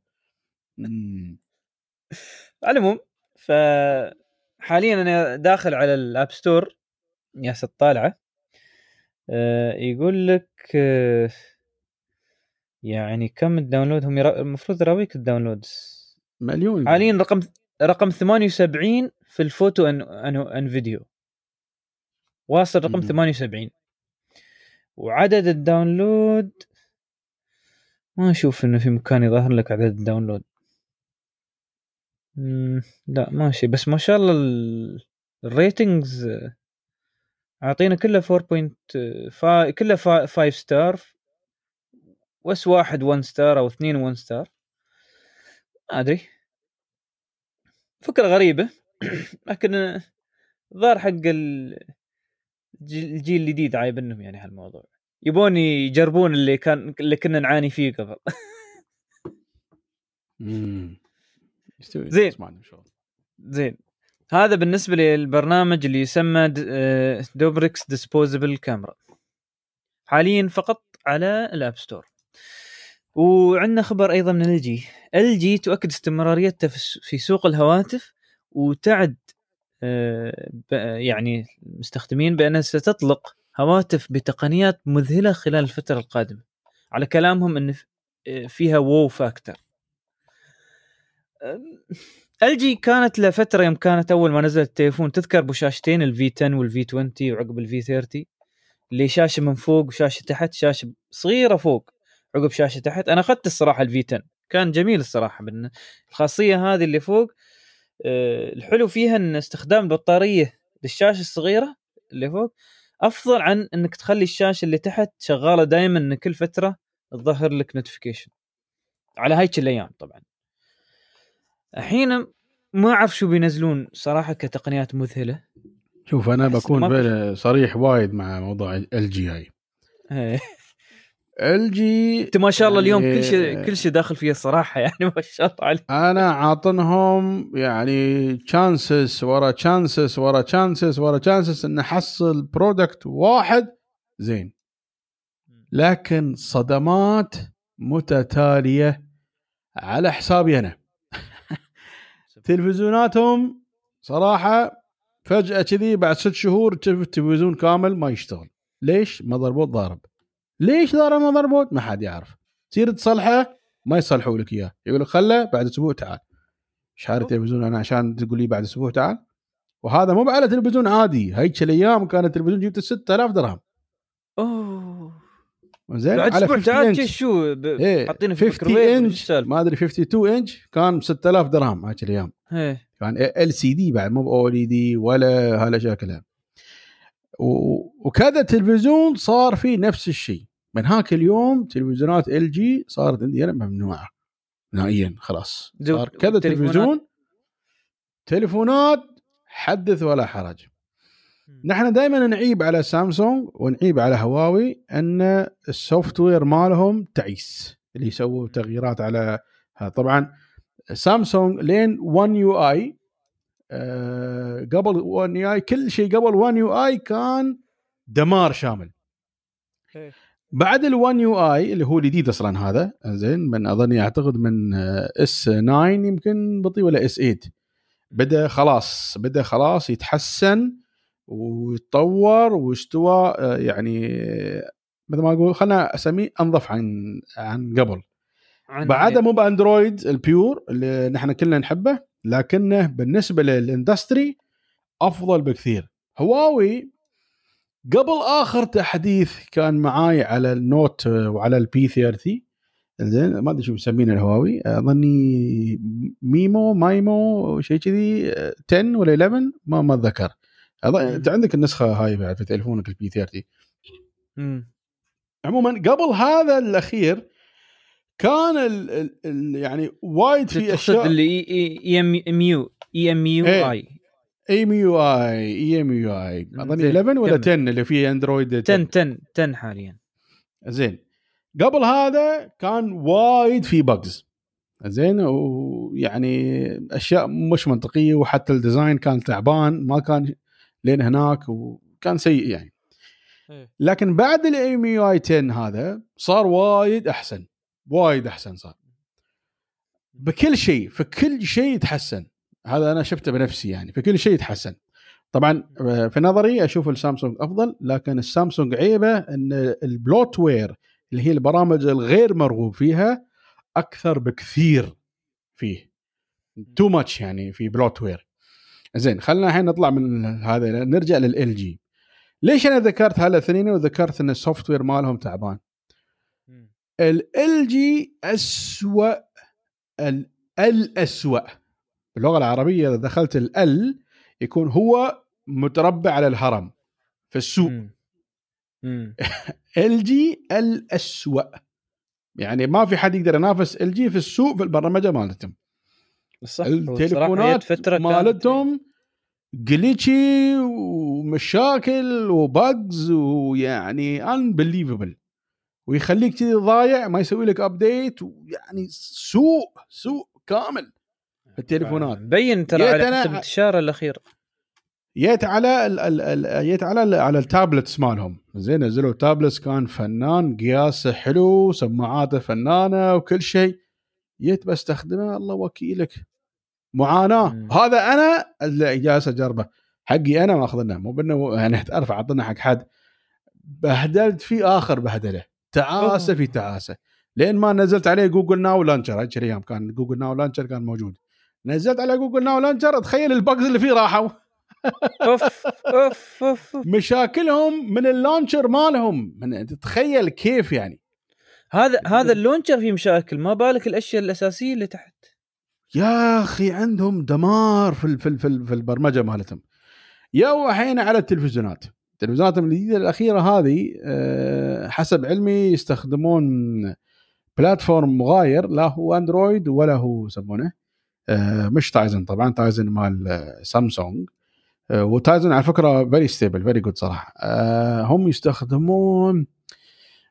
على العموم ف حاليا أنا داخل على ال App Store يا طالعه آه يقول لك يعني كم ال download؟ هم يرا... المفروض يراويك ال downloads. مليون حاليا رقم رقم 78 في ال photo and, and... and video. واصل رقم مم. 78 وعدد ال download ما أشوف إنه في مكان يظهر لك عدد ال download. لا ماشي. بس ما شاء الله ال- ratings عاطينا كله 4.5 كله 5 star بس واحد 1 star أو اثنين 1 star ما أدري. فكرة غريبة. *clears throat* لكن آه، الظاهر حق ال... الجيل الجديد عايب إنهم يعني هالموضوع. يبون يجربون اللي كان اللي كنا نعاني فيه قبل. *laughs* زين. زين. هذا بالنسبة للبرنامج اللي يسمى آه، دوبريكس disposable camera. حاليا فقط على ال App Store. وعندنا خبر أيضا من LG. LG تؤكد استمراريتها في سوق الهواتف وتعد آه، يعني المستخدمين بانها ستطلق هواتف بتقنيات مذهلة خلال الفترة القادمة. على كلامهم إن آه، فيها wow factor. LG كانت لفترة يوم كانت أول ما نزل التليفون. تذكر بشاشتين ال V 10 وال V 20 وعقب ال V 30 اللي شاشة من فوق وشاشة تحت شاشة صغيرة فوق عقب شاشة تحت. أنا أخذت الصراحة ال V 10 كان جميل الصراحة. من الخاصية هذه اللي فوق آه، الحلو فيها إن استخدام البطارية للشاشة الصغيرة اللي فوق أفضل عن إنك تخلي الشاشة اللي تحت شغالة دائما كل فترة تظهر لك notification على هذيك الأيام طبعا. الحين ما أعرف شو بينزلون صراحة كتقنيات مذهلة. شوف أنا بكون ما صريح وايد مع موضوع LG هاي. LG أنت ما شاء الله اليوم كل شيء يعني كل شيء داخل فيه الصراحه يعني ما شاء الله عليك. أنا عاطنهم يعني chances ورا chances ورا chances ورا chances إن أحصل product واحد زين. لكن صدمات متتالية على حسابي أنا. تلفزيوناتهم صراحة فجأة كذي بعد ست شهور تشوف التلفزيون كامل ما يشتغل. ليش؟ مضربوط ضارب. ليش ضارب مضربوط ما حد يعرف. تصير تصلحه؟ ما يصلحوا لك إياه. يقول لك خله بعد أسبوع تعال. شحال التلفزيون؟ أنا عشان تقول لي بعد أسبوع تعال. وهذا مو على تلفزيون عادي. هيك الأيام كان التلفزيون جبت 6000 درهم. أوه. زين بعد على أسبوع 50 تعال إنش. شي شو إيه، حاطينه في 50 الميكروويف وش انش السالفة؟ ما أدري 52 انش كان ب 6000 درهم هيك الأيام إيه. كان ال سي دي بعد مو باو ال دي ولا هالأشياء كلها وكذا تلفزيون صار فيه نفس الشيء من هاك اليوم تلفزيونات LG صارت عندي أنا ممنوعة نهائيا خلاص صار كذا؟ تلفزيون تليفونات حدث ولا حرج نحن دائما نعيب على سامسونج ونعيب على هواوي أن ال software مالهم تعيس اللي يسووا تغييرات على طبعا سامسونج لين 1 يو اي آه، قبل 1 يو اي كل شيء قبل 1 يو اي كان دمار شامل. إيه. بعد ال 1 يو اي اللي هو الجديد أصلا هذا زين من أظني أعتقد من S 9 يمكن بطيء ولا S 8 بدأ خلاص بدأ خلاص يتحسن ويتطور واستوى آه، يعني آه، مثل ما أقول خلنا أسميه أنظف عن عن قبل. عن- بعدها مو بأندرويد ال pure اللي نحن كلنا نحبه لكنه بالنسبة لل industry أفضل بكثير. هواوي قبل آخر تحديث كان معاي على ال Note وعلى ال P 30 زين ما أدري شو مسمينه الهواوي أظني ميمو مايمو شيء كذي 10 ولا 11 ما ما أتذكر. أنت عندك النسخة هاي بعد في تليفونك ال P 30 مم. عموما قبل هذا الأخير كان ال ال ال يعني وايد في تقصد أشياء اللي إي إم يو إي إم يو إيه. آي. إي إم يو آي إي إم يو آي. اظني زين، 11 ولا كمل. 10 اللي فيه أندرويد 10 10 10 حاليا. زين. قبل هذا كان وايد في bugs زين ويعني أشياء مش منطقية وحتى ال design كان تعبان ما كان لين هناك وكان سيء يعني. إيه. لكن بعد ال EMUI 10 هذا صار وايد أحسن وايد أحسن صار. بكل شيء في كل شيء يتحسن. هذا أنا شفته بنفسي يعني في كل شيء يتحسن. طبعا آه، في نظري أشوف السامسونج أفضل لكن السامسونج عيبه إن ال bloatware اللي هي البرامج الغير مرغوب فيها أكثر بكثير فيه. too much يعني في bloatware زين خلينا الحين نطلع من هذا نرجع لل LG ليش أنا ذكرت هالاثنين وذكرت إن ال software مالهم تعبان. LG اسوء ال الاسوء باللغة العربية إذا دخلت ال يكون هو متربع على الهرم في السوق. LG الاسوء يعني ما في حد يقدر ينافس LG في السوق في البرمجة مالتهم. صح. التليفونات كانت- مالتهم glitchy ومشاكل و bugs ويعني unbelievable ويخليك كذي ضايع ما يسوي لك update ويعني سوء سوء كامل في التليفونات مبين ترى على انتشاره الأخير. جيت على ال ال ال جيت على ال على ال tablets مالهم. زين نزلوا tablets كان فنان قياسه حلو سماعاته فنانة وكل شيء. جيت بستخدمه الله وكيلك. معاناة. مم. هذا أنا اللي جالس أجربه. حقي أنا ماخذنه مو بأنه يعني تعرف اعطنا حق حد. بهدلت فيه آخر بهدلة. تعاسة. في تعاسة. لين ما نزلت عليه Google Now Launcher هيك الأيام كان Google Now Launcher كان موجود. نزلت على Google Now Launcher تخيل ال bugs اللي فيه راحوا. أوف أوف أوف. مشاكلهم من ال launcher مالهم. من تتخيل كيف يعني. هذا هذا ال launcher فيه مشاكل. ما بالك الأشياء الأساسية اللي تحت. يا أخي عندهم دمار في في في, ال- في البرمجة مالتهم. يا وحين على التلفزيونات. التلفزيونات الجديده الأخيرة هذه آه، حسب علمي يستخدمون platform مغاير لا هو أندرويد ولا هو يسمونه. آه، مش تايزن طبعا تايزن مال آه، سامسونج. وتايزن على فكرة very stable very good صراحة. هم يستخدمون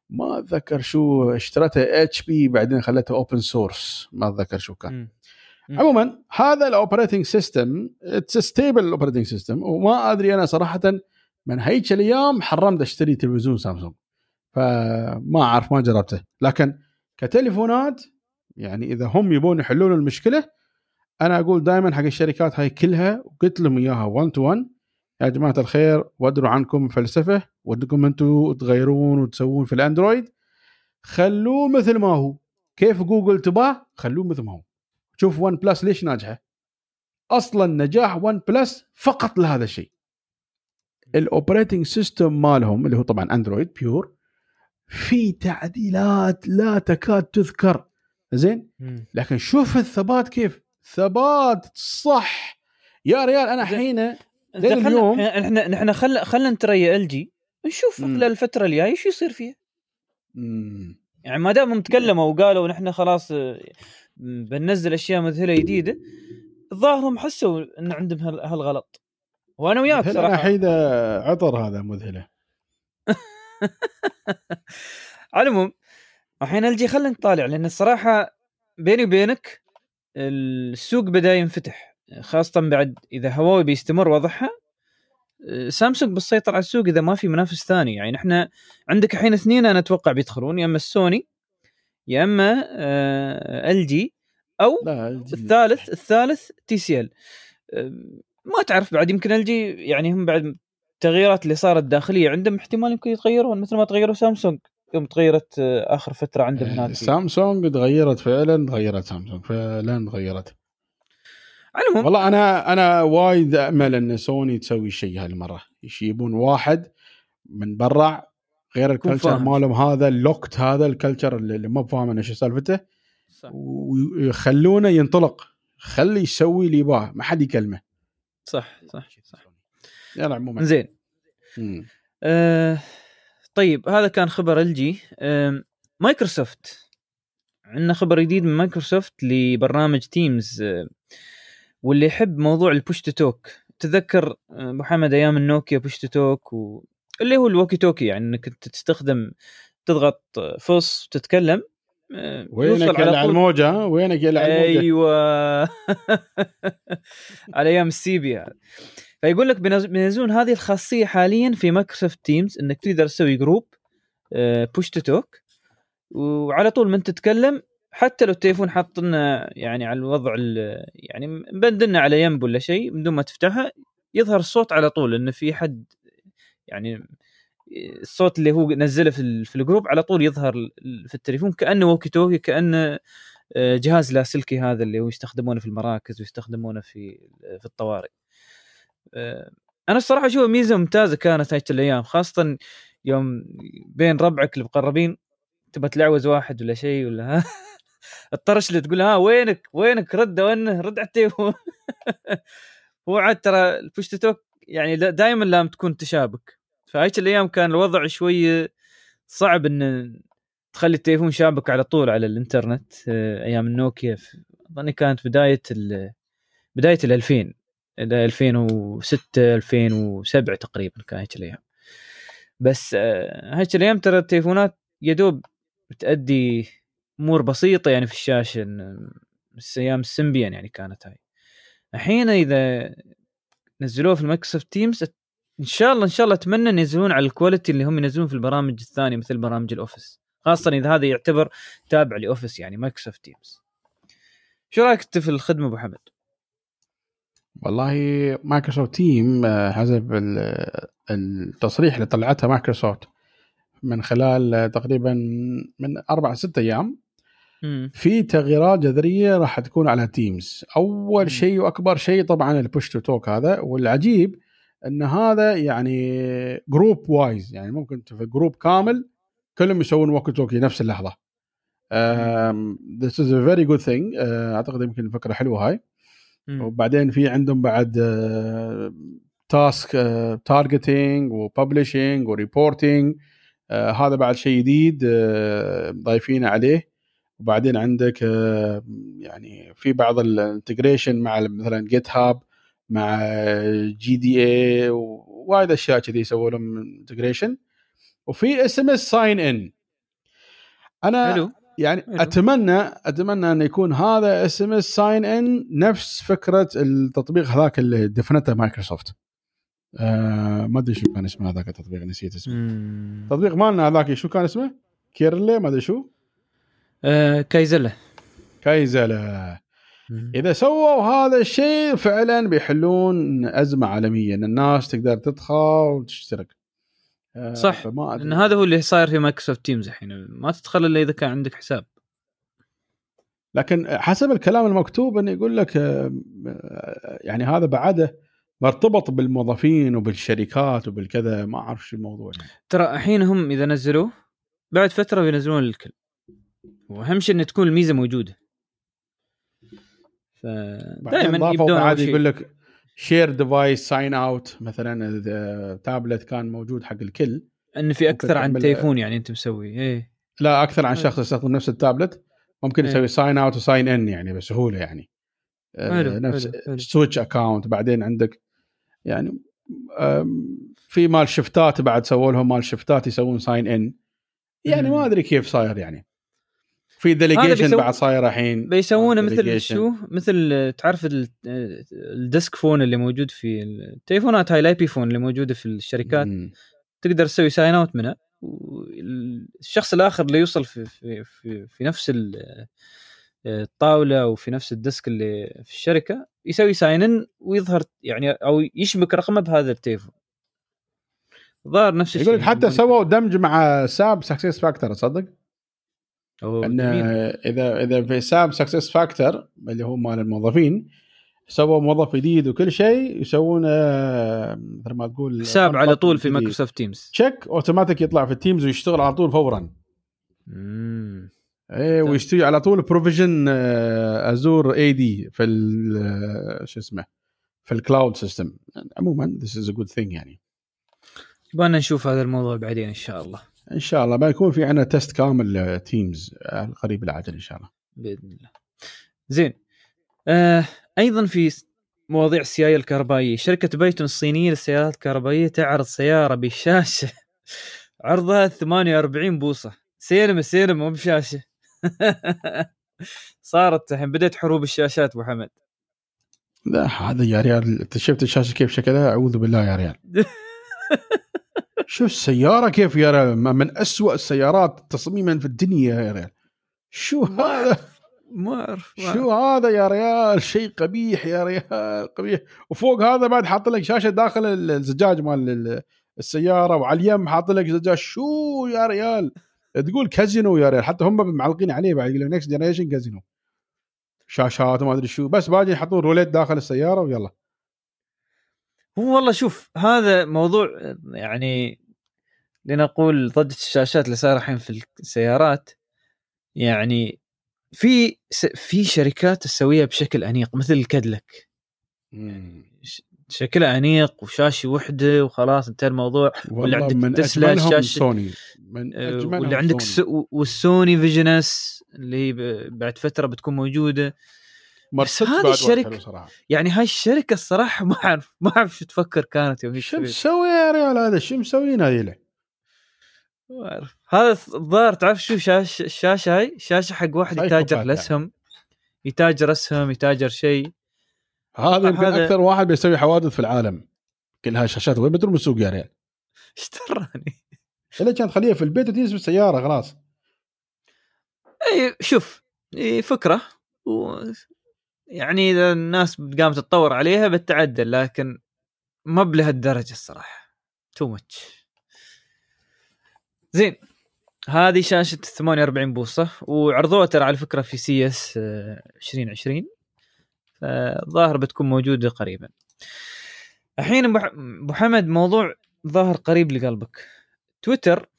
ما أتذكر شو اشتريتها HP بعدين خلتها open source ما أتذكر شو كان. مم. عموما هذا ال operating system it's stable ال operating system وما أدري أنا صراحة من هيك الأيام حرمت أشتري تلفزيون سامسونج. فما أعرف ما جربته. لكن كتليفونات يعني إذا هم يبون يحلون المشكلة أنا أقول دائما حق الشركات هاي كلها وقلت لهم إياها 1 to 1 يا جماعة الخير ودروا عنكم فلسفة ودكم أنتم تغيرون وتسوون في الأندرويد. خلوه مثل ما هو. كيف جوجل تباه؟ خلوه مثل ما هو. شوف OnePlus ليش ناجحة. أصلا نجاح OnePlus فقط لهذا الشيء. ال operating system مالهم اللي هو طبعا أندرويد pure في تعديلات لا تكاد تذكر. زين. لكن شوف الثبات كيف. ثبات صح. يا ريال أنا زين. حين زين زين خلنا- اليوم- إحنا نحن خل خلنا نتريا إل جي. نشوف. خلال الفترة الجاية شو يصير فيها. يعني ما دام تكلموا وقالوا نحن خلاص بننزل أشياء مذهله جديدة الظاهر هم حسوا إن عندهم هال- هالغلط. وأنا وياك صراحة. حيده عطر هذا مذهلة. *laughs* على العموم الحين LG خلينا نطالع لأن الصراحة بيني وبينك السوق بدأ ينفتح خاصة بعد إذا هواوي بيستمر وضعها سامسونج بتسيطر على السوق إذا ما في منافس ثاني. يعني إحنا عندك الحين اثنين أنا أتوقع بيدخلون يا أما السوني يا أما LG أو الثالث الثالث TCL ما تعرف بعد يمكن LG يعني هم بعد التغييرات اللي صارت داخلية عندهم احتمال يمكن يتغيرون مثل ما تغيروا سامسونج. يوم تغيرت آه، آخر فترة عندهم هناك سامسونج تغيرت فعلا تغيرت سامسونج فعلا تغيرت. على العموم والله أنا أنا وايد امل إن سوني تسوي شيء هالمرة. يجيبون واحد من برا غير ال culture. مالهم هذا ال locked هذا ال culture اللي ما فاهم انه شو سالفته. صح. ويخلونه ينطلق. خلي يسوي اللي يباه. ما حد يكلمه. صح صح, صح. يلا عموما زين. آه طيب هذا كان خبر LG. آه مايكروسوفت. عندنا خبر جديد من مايكروسوفت لبرنامج Teams آه واللي يحب موضوع ال push to talk تذكر آه، أبو حمد أيام النوكيا push to talk و... اللي هو ال walkie talkie يعني إنك أنت تستخدم تضغط فص وتتكلم آه، وينك على طول- الموجة؟ وينك على الموجة؟ أيوه. *laughs* على أيام ال CB هذا فيقول لك بينز- بينزلون هذه الخاصية حاليا في Microsoft Teams إنك تقدر تسوي group push to talk وعلى طول من تتكلم حتى لو التليفون حاطنا يعني على الوضع ال- يعني مبندلنا على ينب ولا شيء من دون ما تفتحها يظهر الصوت على طول انه في حد يعني الصوت اللي هو نزله في في ال group على طول يظهر في التليفون كأنه walkie talkie كأنه آه، جهاز لاسلكي هذا اللي هو يستخدمونه في المراكز ويستخدمونه في في الطوارئ. آه، أنا الصراحة اشوفها ميزة ممتازة كانت هاي الأيام خاصة يوم بين ربعك المقربين تبى تلعوز واحد ولا شيء ولا ها؟ *laughs* اضطرش اللي تقول ها وينك؟ وينك؟ رد وينه رد على التليفون. *laughs* هو عاد ترى ال push to talk يعني دائما لازم تكون تشابك. فهيك الأيام كان الوضع شوي صعب إن تخلي التليفون شابك على طول على الإنترنت آه، أيام النوكيا أظني كانت بداية ال بداية ال 2000 إلى 2006 2007 تقريبا كان هيك الأيام. بس آه، هيك الأيام ترى التليفونات يدوب تأدي أمور بسيطة يعني في الشاشة بس أيام السمبيان يعني كانت هاي. الحين إذا نزلوه في ال Microsoft Teams إن شاء الله إن شاء الله أتمنى ان ينزلون على ال quality اللي هم ينزلون في البرامج الثانية مثل برامج ال Office خاصة إذا هذا يعتبر تابع ل Office يعني Microsoft Teams شو رأيك أنت في الخدمة أبو حمد؟ والله Microsoft Teams حسب ال- التصريح اللي طلعتها مايكروسوفت من خلال آه، تقريبا من أربع ست أيام. في تغييرات جذرية راح تكون على Teams. أول شيء وأكبر شيء طبعا ال push to talk هذا والعجيب إن هذا يعني group wise يعني ممكن في group كامل كلهم يسوون walkie talkie نفس اللحظة. this is a very good thing أعتقد يمكن فكره حلوة هاي. مم. وبعدين في عندهم بعد task targeting و publishing و reporting هذا بعد شيء جديد آه، ضايفينه عليه. وبعدين عندك آه، يعني في بعض ال integration مع مثلا GitHub مع جي دي اي ووايد أشياء كذي يسووا لهم انتجريشن وفي اس ام اس ساين ان أنا حلو. يعني حلو. أتمنى أتمنى انه يكون هذا اس ام اس ساين ان نفس فكرة التطبيق هذاك اللي دفنته مايكروسوفت آه ما أدري شو كان اسمه هذاك التطبيق نسيت اسمه. مم. التطبيق مالنا هذاك شو كان اسمه؟ كيرلي ما أدري شو. آه كايزلا Kaizala إذا سووا هذا الشيء فعلا بيحلون أزمة عالمية إن الناس تقدر تدخل وتشترك. آه، صح،. لأن هذا هو اللي صاير في Microsoft Teams الحين. ما تدخل إلا إذا كان عندك حساب. لكن حسب الكلام المكتوب إنه يقول لك آه، آه، يعني هذا بعده مرتبط بالموظفين وبالشركات وبالكذا ما أعرف شو الموضوع يعني. ترى الحين هم إذا نزلوه بعد فترة بينزلون للكل وأهم شيء إن تكون الميزة موجودة. فدائما يبدون شيء. يقول لك shared device sign out مثلا إذا تابلت كان موجود حق الكل إن في أكثر عن تليفون يعني أنت مسوي إيه لا أكثر عن حلو. شخص يستخدم نفس التابلت ممكن إيه. يسوي sign out و sign in يعني بسهولة يعني آه، حلو، نفس. switch account بعدين عندك يعني في مال شفتات بعد سووا لهم مال شفتات يسوون sign in يعني. ما أدري كيف صاير يعني في delegation بعد صاير الحين. بيسوونه مثل delegation. شو؟ مثل تعرف ال- ال desk phone اللي موجود في التليفونات هاي ال IP phone اللي موجودة في الشركات. مم. تقدر تسوي sign out منها. والشخص الآخر اللي يوصل في في في, في نفس ال- الطاولة أو في نفس ال desk اللي في الشركة يسوي sign in ويظهر يعني أو يشبك رقمه بهذا التليفون. ظهر نفس الشيء. يقول حتى سووا دمج مع SAP SuccessFactors تصدق؟ أوه، ان جميل. إذا إذا في SAP SuccessFactors اللي هو مال الموظفين سووا موظف جديد وكل شيء يسوون مثل ما تقول حساب على طول في. Microsoft Teams تشيك اوتوماتيك يطلع في ال Teams ويشتغل على طول فورا مم. إيه طيب. ويشتري على طول provision Azure AD في آه، شو اسمه في ال cloud system عموما this is a good thing يعني يبغانا نشوف هذا الموضوع بعدين إن شاء الله إن شاء الله. بيكون في عندنا test كامل Teams قريب العاجل إن شاء الله. بإذن الله. زين. آه أيضا في مواضيع السيارات الكهربائية، شركة Byton الصينية للسيارات الكهربائية تعرض سيارة بشاشة *laughs* عرضها 48 بوصة، سينما سينما مو بشاشة. *laughs* صارت الحين بدأت حروب الشاشات أبو حمد. لا هذا يا ريال أنت شفت الشاشة كيف شكلها؟ أعوذ بالله يا ريال. *laughs* شو السيارة؟ كيف يا ريال؟ ما من أسوأ السيارات تصميما في الدنيا يا ريال. شو هذا؟ ما أعرف شو هذا يا ريال؟ شيء قبيح يا ريال قبيح. وفوق هذا بعد حاط لك شاشة داخل الزجاج مال ال- السيارة وعلى اليم حاط لك زجاج. شو يا ريال؟ تقول كازينو يا ريال. حتى هم معلقين عليه بعد يقول next generation casino. شاشات وما أدري شو. بس باجي يحطون روليت داخل السيارة ويلا. هو والله شوف هذا موضوع يعني لنقول ضجة الشاشات اللي صايرة الحين في السيارات يعني في س- في شركات تسويها بشكل أنيق مثل ال Cadillac. ش- شكلها أنيق وشاشة وحدة وخلاص انتهى الموضوع. والله عندك من تسلا الشاشة- سوني من آه، واللي عندك Sony. وال Sony Vision-S اللي هي ب- بعد فترة بتكون موجودة. مرسيدس هذه حلو صراحة. يعني هاي الشركة الصراحة *laughs* ما اعرف ما أعرف شو تفكر كانت يوم شو. مسوي يا ريال هذا؟ شو مسويين هذه له؟ ما أعرف. هذا الظاهر تعرف شو شاش الشاشه هاي؟ شاشة حق واحد يتاجر الاسهم يتاجر أسهم يتاجر شيء. هذا يمكن هذا- أكثر واحد بيسوي حوادث في العالم. كل هالشاشات وين بتروح من السوق يا ريال؟ *laughs* إيش دراني إلا كانت خليها في البيت وتجلس بالسيارة خلاص. إي شوف إي فكرة. و يعني إذا الناس قامت تتطور عليها بتعدل لكن ما بلهالدرجة الصراحة. too much زين هذه شاشة 48 بوصة وعرضوها ترى على فكرة في CES 2020 فالظاهر بتكون موجودة قريبا. الحين أبو حمد موضوع ظاهر قريب لقلبك. تويتر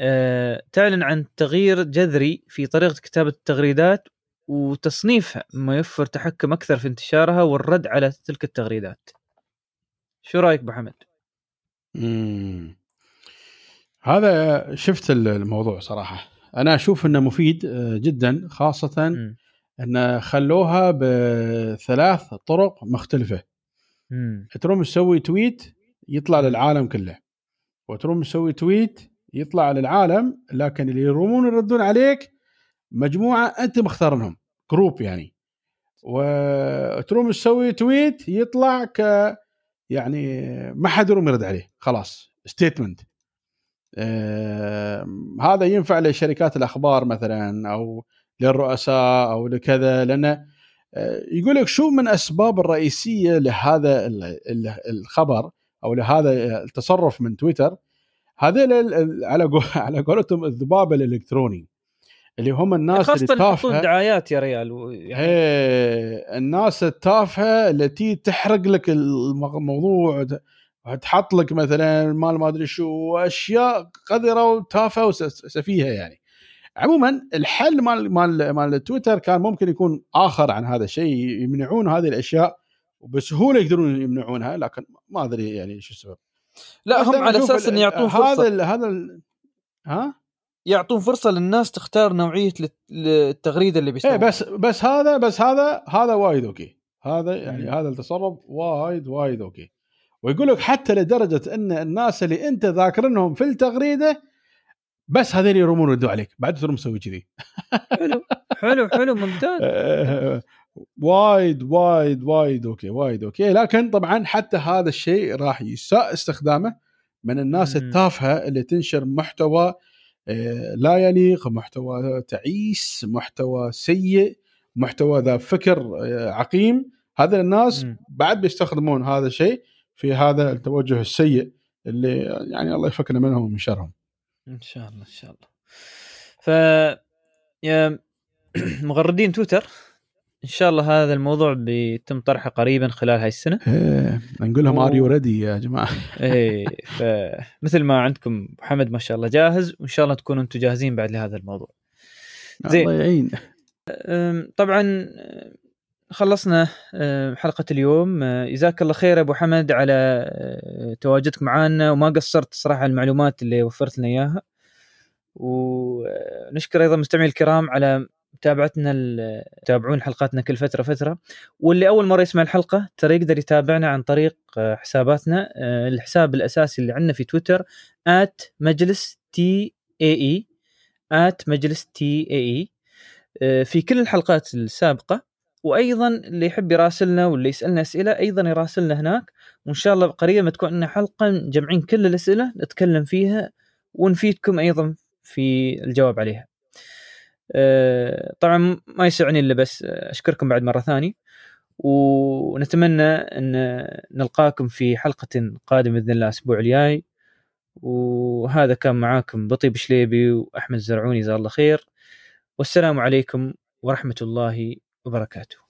آه، تعلن عن تغيير جذري في طريقة كتابة التغريدات وتصنيفها مما يوفر تحكم أكثر في انتشارها والرد على تلك التغريدات شو رأيك أبو حمد؟ مم. هذا شفت الموضوع صراحة أنا أشوف إنه مفيد آه، جدا خاصة مم. إن خلوها بثلاث طرق مختلفة مم. تروم تسوي tweet يطلع للعالم كله وتروم تسوي tweet يطلع للعالم لكن اللي يرومون يردون عليك مجموعة انت مختارنهم group يعني. وتروم تسوي tweet يطلع ك يعني ما حد يروم يرد عليه خلاص statement هذا ينفع لشركات الأخبار مثلا أو للرؤساء أو لكذا لأن آه، يقول لك شو من أسباب الرئيسية لهذا ال- ال- الخبر أو لهذا التصرف من تويتر؟ ال- على *laughs* على قولتهم الذباب الإلكتروني. اللي هم الناس اللي خاصة يحطون تافهه دعايات يا ريال و- يعني إيه، الناس التافهة التي تحرق لك الموضوع وت- وتحط لك مثلا مال ما أدري شو اشياء قذرة وتافهة وسفيهه يعني. عموما الحل مال مال مال تويتر كان ممكن يكون آخر عن هذا الشيء يمنعون هذه الأشياء وبسهولة يقدرون يمنعونها لكن ما أدري يعني شو السبب. لا هم على أساس إن يعطون هذا ال هذا ال ها؟ يعطون فرصة للناس تختار نوعية لت- التغريدة اللي إيه بيسوونها. بس بس هذا بس هذا هذا وايد okay. هذا يعني مم. هذا التصرف وايد وايد okay. ويقول لك حتى لدرجة إن الناس اللي أنت ذاكرنهم في التغريدة بس هذول يرومون يردوا عليك. بعد تروح مسوي كذي. حلو حلو حلو ممتاز. *laughs* وايد وايد وايد okay وايد okay. لكن طبعا حتى هذا الشيء راح يساء استخدامه من الناس. التافهة اللي تنشر محتوى آه، لا يليق محتوى تعيس محتوى سيء محتوى ذا فكر آه، عقيم. هذا الناس. بعد بيستخدمون هذا الشيء في هذا التوجه السيء اللي يعني الله يفكنا منهم ومن شرهم. إن شاء الله إن شاء الله. ف يا *clears throat* مغردين تويتر. إن شاء الله هذا الموضوع بيتم طرحه قريبا خلال هاي السنة. إيه، نقول لهم. are you ready يا جماعة؟ *laughs* إيه فمثل ما عندكم أبو حمد ما شاء الله جاهز وإن شاء الله تكونوا أنتم جاهزين بعد لهذا الموضوع. زين. الله يعين طبعا خلصنا حلقة اليوم. أه، جزاك الله خير أبو حمد على أه، تواجدك معنا وما قصرت صراحة المعلومات اللي وفرت لنا إياها. ونشكر أيضا المستمعين الكرام على متابعتنا يتابعون حلقاتنا كل فترة فترة. واللي أول مرة يسمع الحلقة ترى يقدر يتابعنا عن طريق أه، حساباتنا. أه، الحساب الأساسي اللي عندنا في تويتر مجلس تي إي إي مجلس تي إي إي. آه، في كل الحلقات السابقة. وأيضا اللي يحب يراسلنا واللي يسألنا أسئلة أيضا يراسلنا هناك. وإن شاء الله قريبا تكون عندنا حلقة مجمعين كل الأسئلة نتكلم فيها ونفيدكم أيضا في الجواب عليها. آه، طبعا ما يسعني إلا بس أشكركم بعد مرة ثانية ونتمنى أن نلقاكم في حلقة قادمة بإذن الله الأسبوع الجاي. وهذا كان معاكم بطيب شليبي وأحمد زرعوني جزاه الله خير. والسلام عليكم ورحمة الله وبركاته.